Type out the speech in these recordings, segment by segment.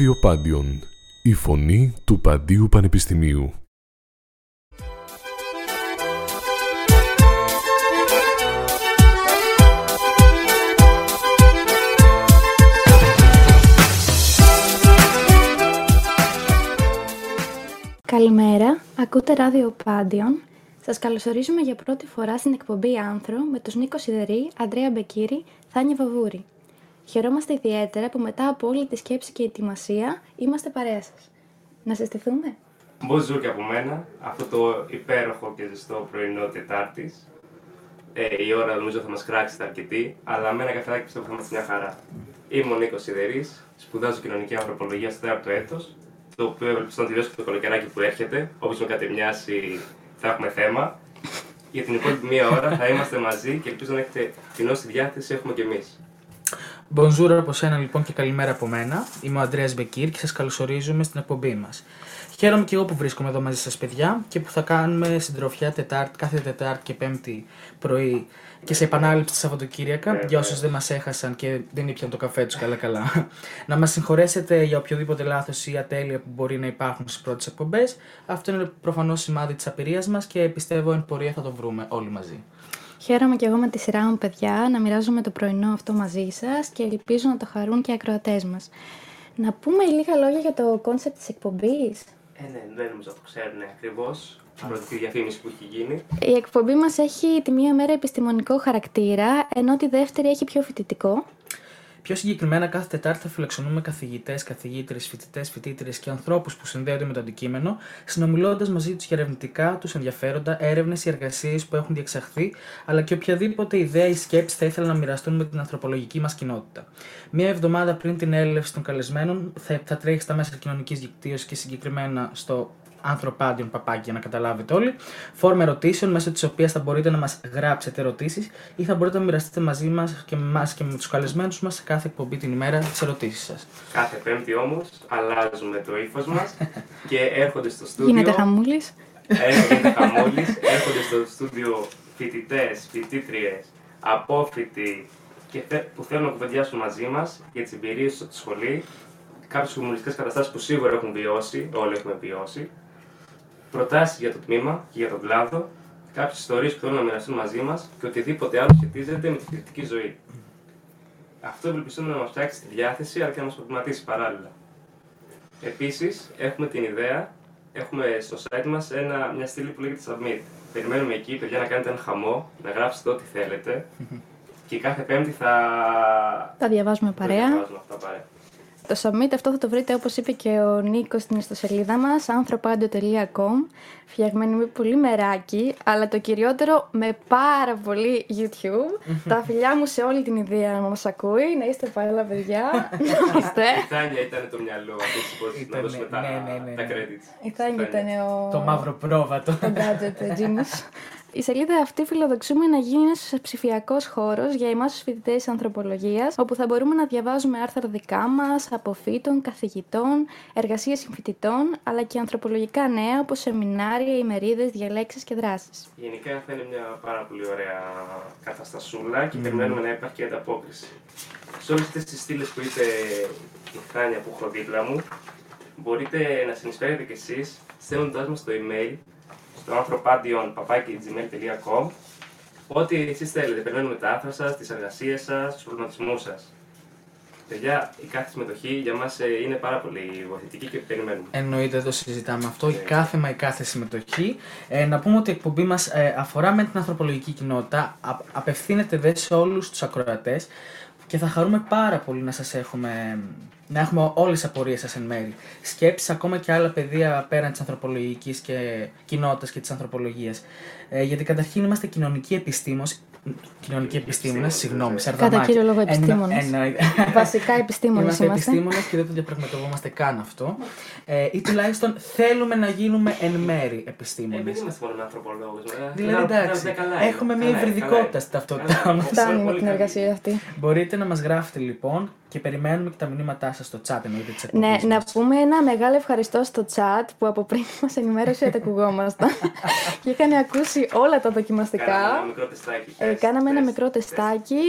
Ράδιο Πάντιον, η φωνή του Παντίου Πανεπιστημίου. Καλημέρα, ακούτε ράδιο Πάντιον. Σας καλωσορίζουμε για πρώτη φορά στην εκπομπή Άνθρο με τους Νίκος Σιδερή, Αντρέα Μπεκύρη, Θάνια Βαβούρη. Χαιρόμαστε ιδιαίτερα που μετά από όλη τη σκέψη και ετοιμασία είμαστε παρέα σας. Να συστηθούμε; Μποζού και από μένα, αυτό το υπέροχο και ζεστό πρωινό Τετάρτης. Ε, η ώρα νομίζω θα μας κράξει τα αρκετή, αλλά με ένα καφεδάκι πιστεύω θα είμαστε μια χαρά. Είμαι ο Νίκος Σιδερής, σπουδάζω κοινωνική ανθρωπολογία στο τέταρτο έτος, το οποίο ευελπιστώ να τελειώσω το καλοκαιράκι που έρχεται. Όπως με κατεμοιάσει, θα έχουμε θέμα. Για την υπόλοιπη μία ώρα θα είμαστε μαζί και ελπίζω να έχετε την όση διάθεση έχουμε κι εμείς. Bonjour από σένα λοιπόν και καλημέρα από μένα. Είμαι ο Αντρέας Μπεκύρ και σας καλωσορίζουμε στην εκπομπή μας. Χαίρομαι και εγώ που βρίσκομαι εδώ μαζί σας, παιδιά, και που θα κάνουμε συντροφιά τετάρτη, κάθε Τετάρτη και Πέμπτη πρωί και σε επανάληψη τη Σαββατοκύριακα Βέβαια. για όσους δεν μας έχασαν και δεν ήπιαν το καφέ τους καλά-καλά. να μας συγχωρέσετε για οποιοδήποτε λάθος ή ατέλεια που μπορεί να υπάρχουν στις πρώτες εκπομπές. Αυτό είναι προφανώς σημάδι της απειρίας μας και πιστεύω εν πορεία θα το βρούμε όλοι μαζί. Χαίρομαι και εγώ με τη σειρά μου, παιδιά, να μοιράζομαι το πρωινό αυτό μαζί σας και ελπίζω να το χαρούν και οι ακροατές μας. Να πούμε λίγα λόγια για το κόνσεπτ της εκπομπής. Ε, ναι, δεν νομίζω να το ξέρουν ακριβώς. Παρότι τη διαφήμιση που έχει γίνει. Η εκπομπή μας έχει τη μία μέρα επιστημονικό χαρακτήρα, ενώ τη δεύτερη έχει πιο φοιτητικό. Πιο συγκεκριμένα, κάθε Τετάρτη θα φιλοξενούμε καθηγητές, καθηγήτριες, φοιτητές, φοιτήτριες και ανθρώπους που συνδέονται με το αντικείμενο, συνομιλώντας μαζί τους για ερευνητικά τους ενδιαφέροντα, έρευνες ή εργασίες που έχουν διεξαχθεί, αλλά και οποιαδήποτε ιδέα ή σκέψη θα ήθελαν να μοιραστούν με την ανθρωπολογική μας κοινότητα. Μία εβδομάδα πριν την έλευση των καλεσμένων, θα, θα τρέχει στα μέσα κοινωνικής δικτύωσης και συγκεκριμένα στο ανθρωπάντιον παπάκι για να καταλάβετε όλοι. Φόρμα ερωτήσεων μέσω της οποίας θα μπορείτε να μας γράψετε ερωτήσεις ή θα μπορείτε να μοιραστείτε μαζί μας και με εμά και με τους καλεσμένους μας σε κάθε εκπομπή την ημέρα τις ερωτήσεις σας. Κάθε Πέμπτη όμως αλλάζουμε το ύφος μας και έρχονται στο στούντιο. Γίνεται χαμούλης. Έρχονται χαμόλη, έρχονται στο στούντιο φοιτητές, φοιτήτριες, απόφοιτοι και θε- που θέλουν να κουβεντιάσουν μαζί μας για τις εμπειρίες τους στη σχολή, κάποιες χιουμοριστικέ καταστάσεις που σίγουρα έχουν βιώσει, όλοι έχουμε βιώσει, προτάσεις για το τμήμα και για τον κλάδο, κάποιες ιστορίες που θέλουν να μοιραστούν μαζί μας και οτιδήποτε άλλο σχετίζεται με τη φοιτητική ζωή. Αυτό ευελπιστούμε να μας φτιάξει τη διάθεση αλλά και να μας προβληματίσει παράλληλα. Επίσης, έχουμε την ιδέα, έχουμε στο site μας μια στήλη που λέγεται Submit. Περιμένουμε εκεί, παιδιά, να κάνετε ένα χαμό, να γράψετε ό,τι θέλετε. και κάθε Πέμπτη θα. Τα διαβάζουμε θα παρέα. διαβάζουμε αυτά παρέα. Το submit αυτό θα το βρείτε όπως είπε και ο Νίκος στην ιστοσελίδα μας anthropadio.com φτιαγμένη με πολύ μεράκι αλλά το κυριότερο με πάρα πολύ YouTube τα φιλιά μου σε όλη την ιδέα να μας ακούει να είστε παρέλα παιδιά να είμαστε Η Τάνια ήταν το μυαλό αυτή που να Ήτανε, δώσουμε τα, ναι, ναι, ναι, τα ναι. credits. η Θάνια ήταν ο... Το μαύρο πρόβατο. το gadget genius. Η σελίδα αυτή φιλοδοξούμε να γίνει ένας ψηφιακός χώρος για εμάς τους φοιτητές ανθρωπολογίας, όπου θα μπορούμε να διαβάζουμε άρθρα δικά μας, αποφύτων, καθηγητών, εργασίες συμφοιτητών, αλλά και ανθρωπολογικά νέα όπως σεμινάρια, ημερίδες, διαλέξεις και δράσεις. Γενικά θα είναι μια πάρα πολύ ωραία καταστασούλα και περιμένουμε να υπάρχει και ανταπόκριση. Σε όλες αυτές τις στήλες που είπε η Θάνια που έχω δίπλα μου, μπορείτε να συνεισφέρετε κι εσείς στέλνοντάς μας το email στο anthropandion.gmail.com Ό,τι εσείς θέλετε. Περιμένουμε τα άρθρα σας, τις εργασίες σας, τους προβληματισμού σας. Παιδιά, η κάθε συμμετοχή για μας είναι πάρα πολύ βοηθητική και περιμένουμε. Εννοείται, εδώ συζητάμε αυτό. Η κάθε μα η κάθε συμμετοχή. Ε, να πούμε ότι η εκπομπή μας αφορά με την ανθρωπολογική κοινότητα. Α, απευθύνεται δε σε όλους τους ακροατές και θα χαρούμε πάρα πολύ να σας έχουμε, να έχουμε όλες τις απορίες σας εν μέρη. Σκέψεις ακόμα και άλλα πεδία πέραν της ανθρωπολογικής και κοινότητας και της ανθρωπολογίας. Ε, γιατί καταρχήν είμαστε κοινωνικοί επιστήμονες, κοινωνικοί επιστήμονες, συγγνώμη, Κατά σαρδαμάκι. κύριο λόγο Εννο- επιστήμονες. εννοείται. Βασικά επιστήμονες Είμαστε είμαστε. επιστήμονες και δεν το διαπραγματευόμαστε καν αυτό. Ε, ή τουλάχιστον θέλουμε να γίνουμε εν μέρη Ε, επιστήμονες. δεν είμαστε μόνο ανθρώπολόγο. Δηλαδή εντάξει, έχουμε μια υβριδικότητα στην ταυτότητά μας. Φτάνει με την εργασία αυτή. Μπορείτε να μας γράφετε λοιπόν και περιμένουμε και τα μηνύματά σας στο chat εννοείται της εκπομπής. Ναι, να πούμε ένα μεγάλο ευχαριστώ στο chat που από πριν μας ενημέρωσε ότι ακουγόμασταν και είχαν ακούσει όλα τα δοκιμαστικά. Κάναμε ένα μικρό τεστάκι. Ε, τεστ, κάναμε ένα τεστ, μικρό τεστ. τεστάκι.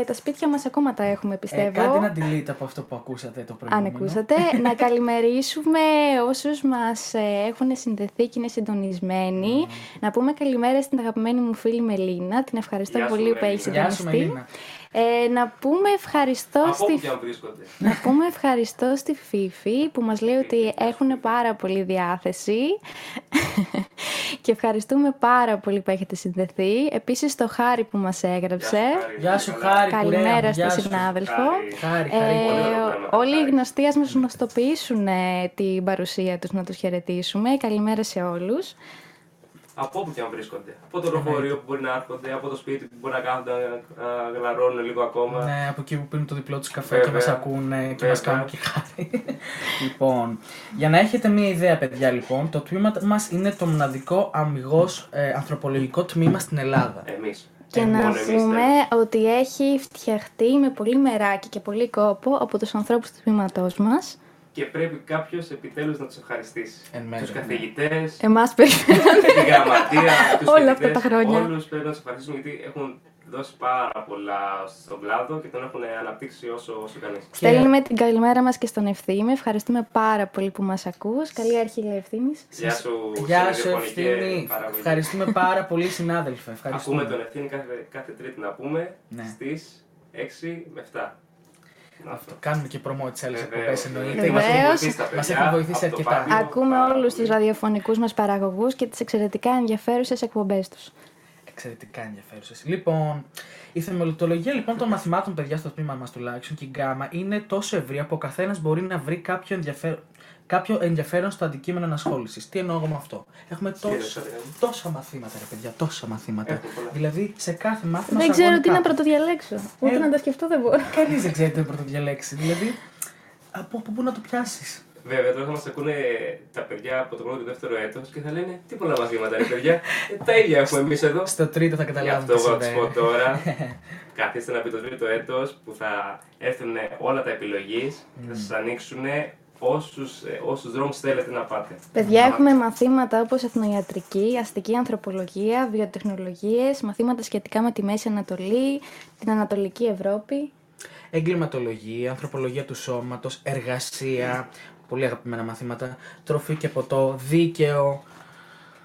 Ε, τα σπίτια μας ακόμα τα έχουμε, Ε, πιστεύω. κάντε ένα delete από αυτό που ακούσατε το Αν προηγούμενο. ακούσατε, να καλημερίσουμε όσους μας ε, έχουν συνδεθεί και είναι συντονισμένοι. Να πούμε καλημέρα στην αγαπημένη μου φίλη Μελίνα. Την ευχαριστώ Γεια σου, πολύ που έχει Μελίνα. Γεια σου, συντονιστεί. Μελίνα. Ε, να πούμε ευχαριστώ Από στη όπου και αν βρίσκονται. να πούμε ευχαριστώ στη Φίφη που μας λέει ότι έχουν πάρα πολύ διάθεση και ευχαριστούμε πάρα πολύ που έχετε συνδεθεί. Επίσης στο Χάρη που μας έγραψε. Γεια σου, Καλά. Χάρη. κουρέα μου, Καλημέρα γεια στο σου. συνάδελφο. Χάρη. Χάρη, χάρη. πολύ ωραίο Ε, πράγμα, όλοι οι Χάρη. γνωστοί ας μας γνωστοποιήσουν ε, την παρουσία τους, να τους χαιρετήσουμε. Καλημέρα σε όλους. Από όπου και αν βρίσκονται. Από το λεωφορείο που μπορεί να έρχονται, από το σπίτι που μπορεί να κάθονται να να γλαρώνουν λίγο ακόμα. Ναι, από εκεί που πίνουν το διπλό τους καφέ Βέβαια. και μας ακούνε και Βέβαια. μας κάνουν και χάρη. λοιπόν, για να έχετε μία ιδέα, παιδιά, λοιπόν, το τμήμα μας είναι το μοναδικό αμυγός ανθρωπολογικό τμήμα στην Ελλάδα. Εμείς. Και Ε, να μόνο εμείς πούμε θέλουμε. ότι έχει φτιαχτεί με πολύ μεράκι και πολύ κόπο από τους ανθρώπους του τμήματός μας. Και πρέπει κάποιος επιτέλους να τους ευχαριστήσει. Εν μέρει, Τους ναι. καθηγητές, Εμάς περιμένουμε. τη γραμματεία, τους Όλα αυτά τα χρόνια. Όλους πρέπει να τους ευχαριστήσουμε γιατί έχουν δώσει πάρα πολλά στον κλάδο και τον έχουν αναπτύξει όσο, όσο κανείς. Στέλνουμε την καλημέρα μας και στον Ευθύμη. Ευχαριστούμε πάρα πολύ που μας ακούς. Καλή αρχή, λέει Ευθύμης. Γεια σου, Γεια σου, συνειδηφωνική Ευθύνη. παραγωγή. Ευχαριστούμε πάρα πολύ, συνάδελφε. Ευχαριστούμε. Ακούμε τον ευθύνη κάθε, κάθε Τρίτη να πούμε Ναι. στις 6 με 7. Αυτό. Κάνουμε και προμό της άλλης Βεβαίως, εκπομπέ, βεβαίως. εννοείται. Βεβαίως. Μας έχουν βοηθήσει τα Μας παιδιά έχουν βοηθήσει από το αρκετά. Πάγιο, Ακούμε πάρα όλους πολύ. τους ραδιοφωνικούς μας παραγωγούς και τις εξαιρετικά ενδιαφέρουσες εκπομπές τους. Εξαιρετικά ενδιαφέρουσες. Λοιπόν, η θεμελιωτολογία λοιπόν των μαθημάτων, παιδιά, στο τμήμα μας τουλάχιστον και η γκάμα είναι τόσο ευρία που ο καθένας μπορεί να βρει κάποιο ενδιαφέρον, κάποιο ενδιαφέρον στο αντικείμενο ενασχόλησης. Τι εννοώ εγώ με αυτό; Έχουμε τόσο, εννοείς, Αδριάννη; τόσα μαθήματα, ρε παιδιά, τόσα μαθήματα. Έχουμε πολλά. Δηλαδή σε κάθε μάθημα. Δεν ξέρω τι να πρωτοδιαλέξω. Ούτε Ε, να τα σκεφτώ δεν μπορώ. Κανείς δεν ξέρει τι να πρωτοδιαλέξει. Δηλαδή, από από πού να το πιάσεις; Βέβαια, τώρα θα μας ακούνε τα παιδιά από το πρώτο και το δεύτερο έτος και θα λένε Τι πολλά μαθήματα είναι, παιδιά. Ε, τα ίδια έχουμε εμείς εδώ. Στο τρίτο θα Γι' καταλάβουμε αυτό τι εγώ θα τους πω συμβαίνει. τώρα. Καθίστε να πει το τρίτο έτος που θα έρθουν όλα τα επιλογής και θα σας ανοίξουν όσους, ε, όσους δρόμους θέλετε να πάτε. Παιδιά, Να- έχουμε μαθήματα όπως εθνοϊατρική, αστική ανθρωπολογία, βιοτεχνολογίες, μαθήματα σχετικά με τη Μέση Ανατολή, την Ανατολική Ευρώπη. Εγκληματολογία, ανθρωπολογία του σώματος, εργασία. Πολύ αγαπημένα μαθήματα. Τροφή και ποτό, δίκαιο.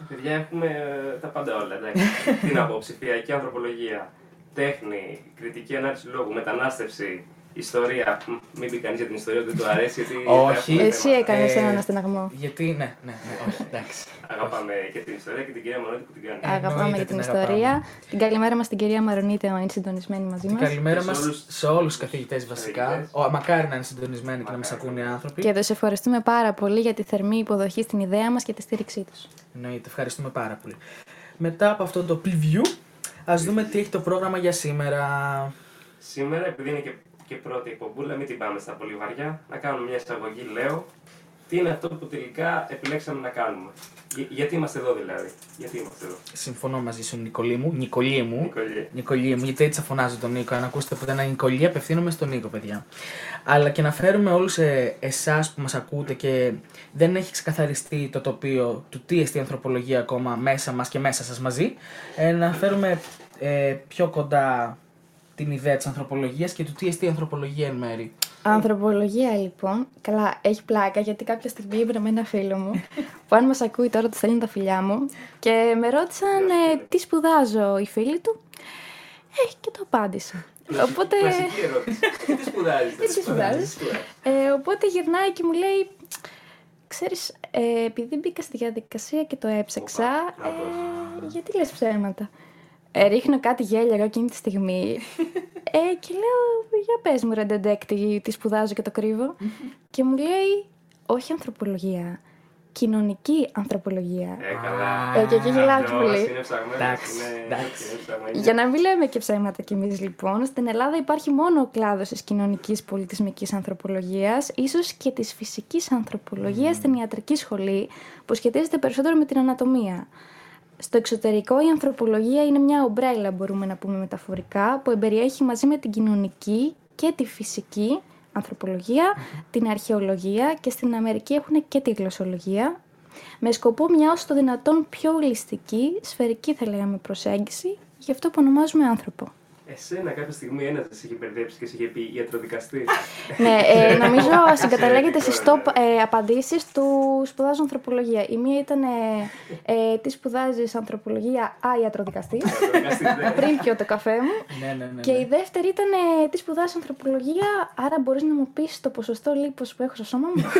Παιδιά, έχουμε ε, τα πάντα όλα. εντάξει. Τι να πω, ψηφιακή ανθρωπολογία, τέχνη, κριτική ανάλυση λόγου, μετανάστευση, ιστορία. Μ, Μην πει κανείς για την ιστορία, δεν του αρέσει. Γιατί Όχι. έχουμε Εσύ θέματα. έκανες Ε, έναν αστεναγμό. Γιατί, ναι, ναι, ναι, όχι, εντάξει. Αγαπάμε και την ιστορία και την κυρία Μονότη που την κάνει. Αγαπάμε εννοείται για την την ιστορία. αγαπάμε. Την καλημέρα μας στην κυρία Μαρονίτε, είναι συντονισμένη μαζί Την μας. καλημέρα Και σε μας όλους- σε όλους τους καθηγητές βασικά. καθηγητές. Ο, μακάρι να είναι συντονισμένοι και να μας Μακάρι. ακούνε οι άνθρωποι. Και τους ευχαριστούμε πάρα πολύ για τη θερμή υποδοχή στην ιδέα μας και τη στήριξή τους. Εννοείται, ευχαριστούμε πάρα πολύ. Μετά από αυτό το preview, ας δούμε τι έχει το πρόγραμμα για σήμερα. Σήμερα, επειδή είναι και, και πρώτη εκπομπούλα, μην την πάμε στα πολύ βαριά, να κάνουμε μια εισαγωγή, λέω, τι είναι αυτό που τελικά επιλέξαμε να κάνουμε; Για- γιατί είμαστε εδώ δηλαδή; Γιατί είμαστε εδώ; Συμφωνώ μαζί σου, Νικολή μου. Νικολή μου. Νικολή. Νικολή μου, γιατί έτσι θα φωνάζω τον Νίκο. Αν ακούσετε ποτέ ένα Νικολή, απευθύνομαι στον Νίκο, παιδιά. Αλλά και να φέρουμε όλους ε, εσάς που μας ακούτε και δεν έχει ξεκαθαριστεί το τοπίο του τι εστί ανθρωπολογία ακόμα μέσα μας και μέσα σας μαζί, ε, να φέρουμε ε, πιο κοντά την ιδέα της ανθρωπολογίας και του τι εστί ανθρωπολογία εν μέρη. Ανθρωπολογία λοιπόν, καλά έχει πλάκα γιατί κάποια στιγμή ήμουν με ένα φίλο μου που αν μας ακούει τώρα του στέλνει τα φιλιά μου και με ρώτησαν ε, τι σπουδάζω οι φίλοι του; Ε, και το απάντησα. Οπότε, Κλασική ερώτηση. τι σπουδάζεις. τι σπουδάζεις. ε, οπότε γυρνάει και μου λέει Ξέρεις, ε, επειδή μπήκα στη διαδικασία και το έψαξα, Οπα, ε, γιατί λες ψέματα; Ε, ρίχνω κάτι γέλια εγώ εκείνη τη στιγμή ε, και λέω, για πες μου ρε ντεντέκ τι, τι σπουδάζω και το κρύβω. και μου λέει, όχι ανθρωπολογία, κοινωνική ανθρωπολογία. Ε, καλά. Ε, και εκεί γελάω Αυτός πολύ. Είναι ψαγμένος, Εντάξει, είναι- εντάξει. είναι ψαγμένος. Για να μην λέμε και ψέματα κι εμείς λοιπόν, στην Ελλάδα υπάρχει μόνο ο κλάδος της κοινωνικής πολιτισμικής ανθρωπολογίας, ίσως και της φυσικής ανθρωπολογίας στην ιατρική σχολή, που σχετίζεται περισσότερο με την ανατομία. Στο εξωτερικό η ανθρωπολογία είναι μια ομπρέλα, μπορούμε να πούμε μεταφορικά, που εμπεριέχει μαζί με την κοινωνική και τη φυσική ανθρωπολογία, την αρχαιολογία και στην Αμερική έχουν και τη γλωσσολογία, με σκοπό μια όσο το δυνατόν πιο ολιστική, σφαιρική θα λέγαμε προσέγγιση, γι' αυτό που ονομάζουμε άνθρωπο. Εσένα κάποια στιγμή ένας σε είχε μπερδέψει και σε είχε πει ιατροδικαστής; ναι, ε, νομίζω συγκαταλέγεται στις top ε, απαντήσεις του σπουδάζω ανθρωπολογία. Η μία ήταν ε, ε, τι σπουδάζεις ανθρωπολογία, α, ιατροδικαστής. Ιατροδικαστής, ναι. πριν πιω το καφέ μου. Ναι, ναι, ναι. Και η δεύτερη ήταν ε, τι σπουδάζεις ανθρωπολογία, άρα μπορείς να μου πεις το ποσοστό λίπος που έχω στο σώμα μου.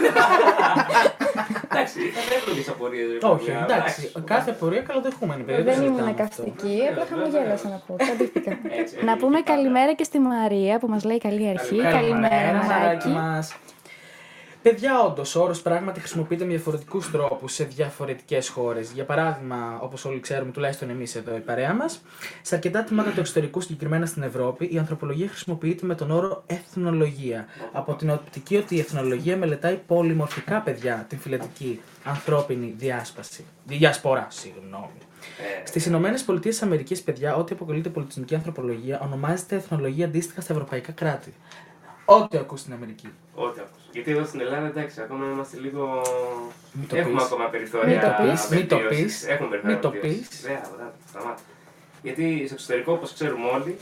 Εντάξει, ήταν εύκολε απορίες. Όχι, εντάξει. Κάθε πορεία καλοδεχούμενη. παιδί, Δεν συζητάμε ήμουν αυτό. καυστική, απλά Βέβαια. χαμογέλασα να πω. Τσαντίστηκα. Έτσι, Να έτσι, πούμε πάντα. καλημέρα και στη Μαρία που μας λέει καλή αρχή. Καλημέρα, Καλημέρα, μαράκι Μαράκι. μας. Παιδιά, όντως, ο όρος πράγματι χρησιμοποιείται με διαφορετικούς τρόπους σε διαφορετικές χώρες. Για παράδειγμα, όπως όλοι ξέρουμε, τουλάχιστον εμείς εδώ η παρέα μας, σε αρκετά τμήματα του εξωτερικού, συγκεκριμένα στην Ευρώπη, η ανθρωπολογία χρησιμοποιείται με τον όρο εθνολογία. Από την οπτική ότι η εθνολογία μελετάει πολυμορφικά παιδιά την φυλετική ανθρώπινη διάσπαση. Διασπορά, συγγνώμη. Ε, Στις Ηνωμένες Πολιτείες Αμερικής, παιδιά, ό,τι αποκαλείται πολιτισμική ανθρωπολογία ονομάζεται εθνολογία αντίστοιχα στα ευρωπαϊκά κράτη. Ό,τι ακούς στην Αμερική. Ό,τι ακούς. Γιατί εδώ στην Ελλάδα, εντάξει, ακόμα είμαστε λίγο. Μην το Έχουμε πεις. ακόμα περιθώρια. Μην το πεις, μην το βελτίωσης. πεις, Έχουμε περιθώρια. μην το βελτίωσης. πεις. Βέβαια, ωραία, σταμάτα. Γιατί στο εξωτερικό, όπως ξέρουμε όλοι,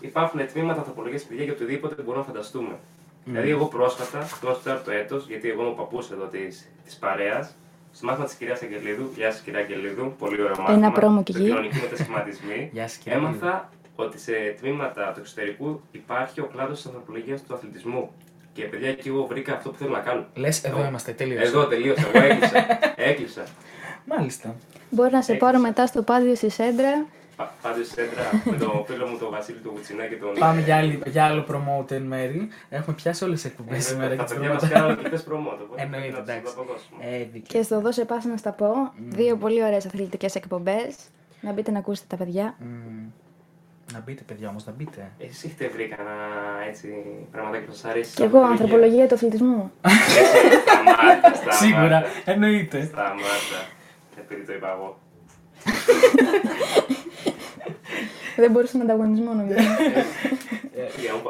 υπάρχουν τμήματα ανθρωπολογίας παιδιά για οτιδήποτε μπορούμε να φανταστούμε. Δηλαδή, εγώ πρόσφατα, το τέταρτο έτος, γιατί εγώ είμαι ο παππούς εδώ της παρέας, στο μάθημα της κυρίας Αγγελίδου, γεια σας κυρία Αγγελίδου, πολύ ωραίο μάθημα. πρόμο και το εκεί. κοινωνικοί μετασχηματισμοί. Γεια σας, κύριε Έμαθα ότι σε τμήματα του εξωτερικού υπάρχει ο κλάδος της ανθρωπολογίας του αθλητισμού. Και παιδιά, εκεί εγώ βρήκα αυτό που θέλω να κάνω. Λες, εδώ είμαστε, τελείωσε. Εδώ τελείωσα, εγώ έκλεισα. έκλεισα. Μάλιστα. Μπορώ να σε Έκλεισα. πάρω μετά στο πάδιο στη Σέντρα. Πα- Πάντω σέντρα με τον φίλο μου τον Βασίλη του Γουτσινά και τον. Πάμε για, άλλη, για άλλο promote εν μέρη. Έχουμε πιάσει όλες τις εκπομπές Ε, σήμερα Τα και τις παιδιά μας promote. κάνουν και πες promote. οπότε Εννοείται, να τους εντάξει. το αποδώσουμε. Ε, δίκιο. Και στο δώσε πάσα να στα πω. Δύο πολύ ωραίες αθλητικές εκπομπές. Να μπείτε να ακούσετε τα παιδιά. Μμμ. Να μπείτε, παιδιά, όμω, να μπείτε. Εσείς έχετε βρει κανένα έτσι πραγματάκι που σας αρέσει. Και εγώ, ανθρωπολογία του αθλητισμού. Σταμάτα, σταμάτα. Σίγουρα, εννοείται. Σταμάτα. Επειδή το είπα εγώ. Δεν μπορούσα να ανταγωνισμό νομίζω. Ε,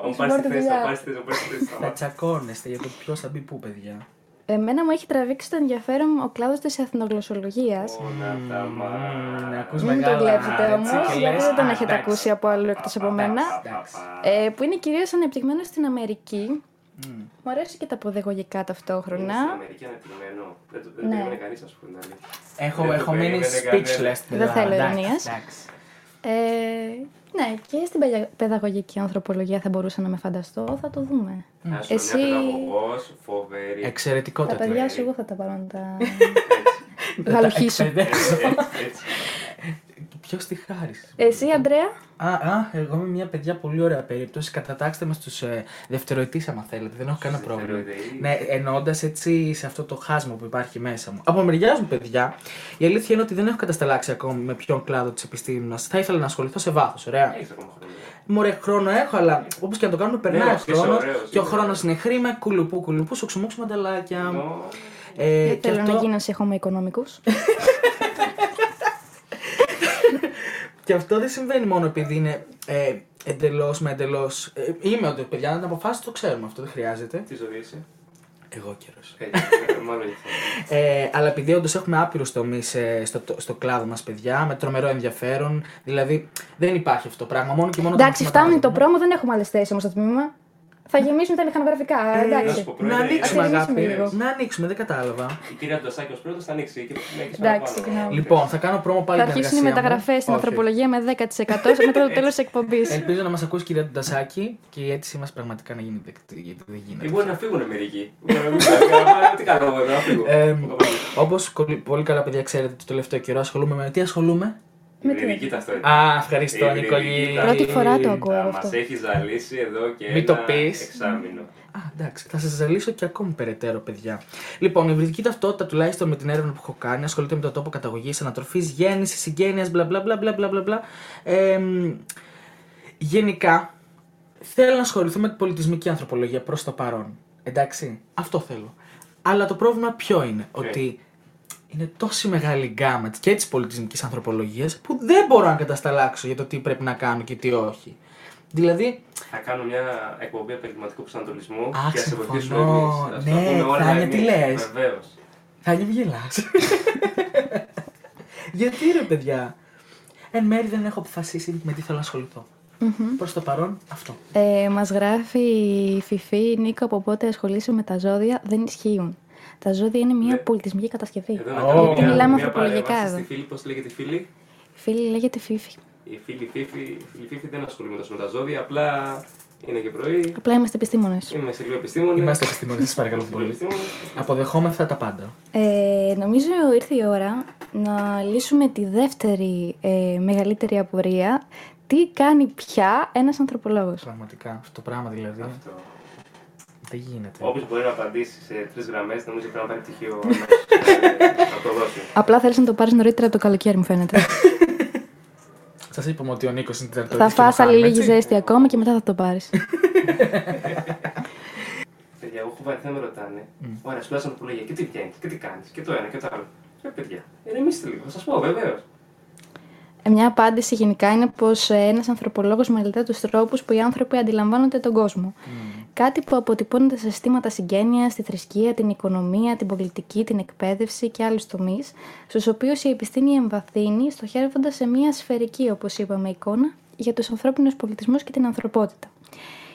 Αν Σου πάρεις τη πάρτε θέση, θα δουλειά. πάρεις τη θέση, θα πάρεις τη θέση. Θα σταμάτα. τσακώνεστε για το ποιο θα μπει πού, παιδιά. Εμένα μου έχει τραβήξει το ενδιαφέρον ο κλάδος της εθνογλωσσολογίας. Όλα τα Μμμ, μάτια. ακούς Μην το μεγάλα, κλέψετε έτσι, όμως, και γιατί λες, δεν τον «Α, έχετε εντάξει». ακούσει από άλλο εκτός από μένα. Εντάξει. Ε, που είναι κυρίως ανεπτυγμένο στην Αμερική. Μμ. Μου αρέσει και τα παιδαγωγικά Είναι ταυτόχρονα. στην Αμερική ανεπτυγμένο. Δεν το- Δεν Ναι. περίμενε κανείς να σου πει την αλήθεια. Έχω, Δεν το έχω μείνει περίμενε speechless. Δεν δηλαδή. θέλω Εντάξει, ειρωνίας. εντάξει. Ε, ναι, και στην παιδα- παιδαγωγική ανθρωπολογία θα μπορούσα να με φανταστώ, θα το δούμε. Να σου Εσύ- μια παιδαγωγός, φοβερή. Τα Εξαιρετικότατη. παιδιά σου εγώ θα τα πάρω να τα Έτσι, γαλουχίσω. έτσι, έτσι, έτσι. Ποιος τη χάρισε. Εσύ, Αντρέα, Α, α, εγώ είμαι μια παιδιά πολύ ωραία περίπτωση. Κατατάξτε με στου ε, δευτεροετής, άμα θέλετε. Δεν έχω κανένα πρόβλημα. δευτεροετή. Ναι, εννοώντα έτσι σε αυτό το χάσμα που υπάρχει μέσα μου. Από μεριά μου, παιδιά, η αλήθεια είναι ότι δεν έχω κατασταλάξει ακόμη με ποιον κλάδο της επιστήμης Θα ήθελα να ασχοληθώ σε βάθος, ωραία. Έχεις ακόμα χρόνο. Μωρέ, χρόνο έχω, αλλά όπως και να το κάνουμε, περνάει ο όχι, είσαι χρόνος. ωραίος, Και ο είσαι χρόνος ωραίος. είναι χρήμα, κουλουπού, κουλουπού, σου ξουμούξου μανταλάκια. Νο, Ε, δεν και θέλω αυτό- να γίνω σε χώμα οικονομικούς. Και αυτό δεν συμβαίνει μόνο επειδή είναι ε, εντελώς με εντελώς. Ε, είμαι ότι παιδιά να την αποφάσεις το ξέρουμε αυτό, δεν χρειάζεται. Τι ζωή είσαι; Εγώ καιρός. Έτσι, ε, μάλλον γι' αυτό. Ε, αλλά επειδή όντως έχουμε άπειρους τομείς στο, στο κλάδο μας, παιδιά, με τρομερό ενδιαφέρον. Δηλαδή δεν υπάρχει αυτό το πράγμα. Μόνο και μόνο τα Εντάξει, μαθήματα φτάνει το μας. πρόμο, δεν έχουμε άλλες θέσεις όμως στο τμήμα. Θα γεμίσουν τα μηχανογραφικά. να σου Εντάξει. πω, Να Πρόεδρε, ανοίξουμε, ας αγάπη. ανοίξουμε λίγο. Να ανοίξουμε, δεν κατάλαβα. Η κυρία Ντοσάκης ω πρώτος θα ανοίξει και με έχεις Εντάξει, παραπάνω. συγγνώμη. Λοιπόν, θα κάνω πρόμο πάλι Θα την αρχίσουν οι εργασία μου. μεταγραφές στην Όχι. ανθρωπολογία με 10% μετά το τέλος τη εκπομπής. Ελπίζω να μας ακούσει η κυρία Τουντασάκη και η αίτησή μας πραγματικά να γίνει δεκτή. Γιατί δεν Ή γίνεται. μπορεί να φύγουν μερικοί. Μπορεί να μην κάνουν, Τι κάνω εγώ εδώ, να φύγω. Ε, Όπως πολύ καλά παιδιά ξέρετε, το τελευταίο καιρό ασχολούμαι με. Τι ασχολούμαι; Με τι; την ειδική ταυτότητα. Α, ευχαριστώ, Η Νικολή. υβριδική Πρώτη φορά το ακούω Μας αυτό. έχει ζαλίσει εδώ και Μην το ένα πεις. εξάμεινο. Α, εντάξει, θα σας ζαλίσω και ακόμη περαιτέρω, παιδιά. Λοιπόν, η υβριδική ταυτότητα, τουλάχιστον με την έρευνα που έχω κάνει, ασχολείται με το τόπο καταγωγής, ανατροφής, γέννησης, συγγένειας, μπλα μπλα μπλα μπλα μπλα μπλα, μπλα. Ε, μ, γενικά, θέλω να ασχοληθώ με την πολιτισμική ανθρωπολογία προς το παρόν. Εντάξει, αυτό θέλω. Αλλά το πρόβλημα ποιο είναι, ότι είναι τόση μεγάλη γκάμα και της πολιτισμικής ανθρωπολογίας που δεν μπορώ να κατασταλάξω για το τι πρέπει να κάνω και τι όχι. Δηλαδή, θα κάνω μια εκπομπή επαγγελματικού προσανατολισμού Αχ, και θα σε βοηθήσουμε συμφωνώ. εμείς. Ναι, Θάνια, τι λες; Βεβαίως. Θα γίνει γελάς. Γιατί ρε παιδιά. Εν μέρει δεν έχω αποφασίσει με τι θέλω να ασχοληθώ. Προς το παρόν αυτό. Ε, μας γράφει η Φιφή, Νίκο, από πότε ασχολείσαι με τα ζώδια, δεν ισχύουν. Τα ζώδια είναι μια Ναι. πολιτισμική κατασκευή. Εδώ να Ω. κάνω Γιατί μια, μιλάμε μια ανθρωπολογικά παρέμβαση εδώ. στη φίλη, πώς λέγεται η φίλη; Η φίλη λέγεται Φίφη. Η φίλη Φίφη, η φίλη Φίφη δεν ασχολείται τόσο με τα ζώδια, απλά είναι και πρωί. Απλά είμαστε επιστήμονες. Είμαι σε λίγο επιστήμονες. Είμαστε επιστήμονες, σας παρακαλώ πολύ. Αποδεχόμεθα τα πάντα. Ε, νομίζω ήρθε η ώρα να λύσουμε τη δεύτερη ε, μεγαλύτερη απορία. Τι κάνει πια ένας ανθρωπολόγος; Πραγματικά, αυτό το πράγμα δηλαδή. Αυτό. Δεν γίνεται. Όποιος μπορεί να απαντήσει σε τρεις γραμμές, νομίζω πρέπει να πάρει πτυχίο. αμέσως. Ε, Να το δώσει. Απλά θέλεις να το πάρεις νωρίτερα από το καλοκαίρι, μου φαίνεται. Σας είπαμε ότι ο Νίκος είναι τέταρτο. θα φας άλλη λίγη ζέστη ακόμα και μετά θα το πάρεις. Παιδιά, εγώ έχω βαρεθεί να με ρωτάνε. Ωραία, σπουδάζει ανθρωπολογία και τι βγαίνεις και τι κάνεις και το ένα και το άλλο. Ε, παιδιά, ηρεμήστε λίγο, θα σας πω βεβαίως. Ε, Μια απάντηση γενικά είναι πως ε, ένας ανθρωπολόγος μελετά τους τρόπους που οι άνθρωποι αντιλαμβάνονται τον κόσμο. Κάτι που αποτυπώνεται σε συστήματα συγγένειας, τη θρησκεία, την οικονομία, την πολιτική, την εκπαίδευση και άλλους τομείς, στους οποίους η επιστήμη εμβαθύνει, στοχεύοντας σε μια σφαιρική, όπως είπαμε, εικόνα για τους ανθρώπινους πολιτισμούς και την ανθρωπότητα.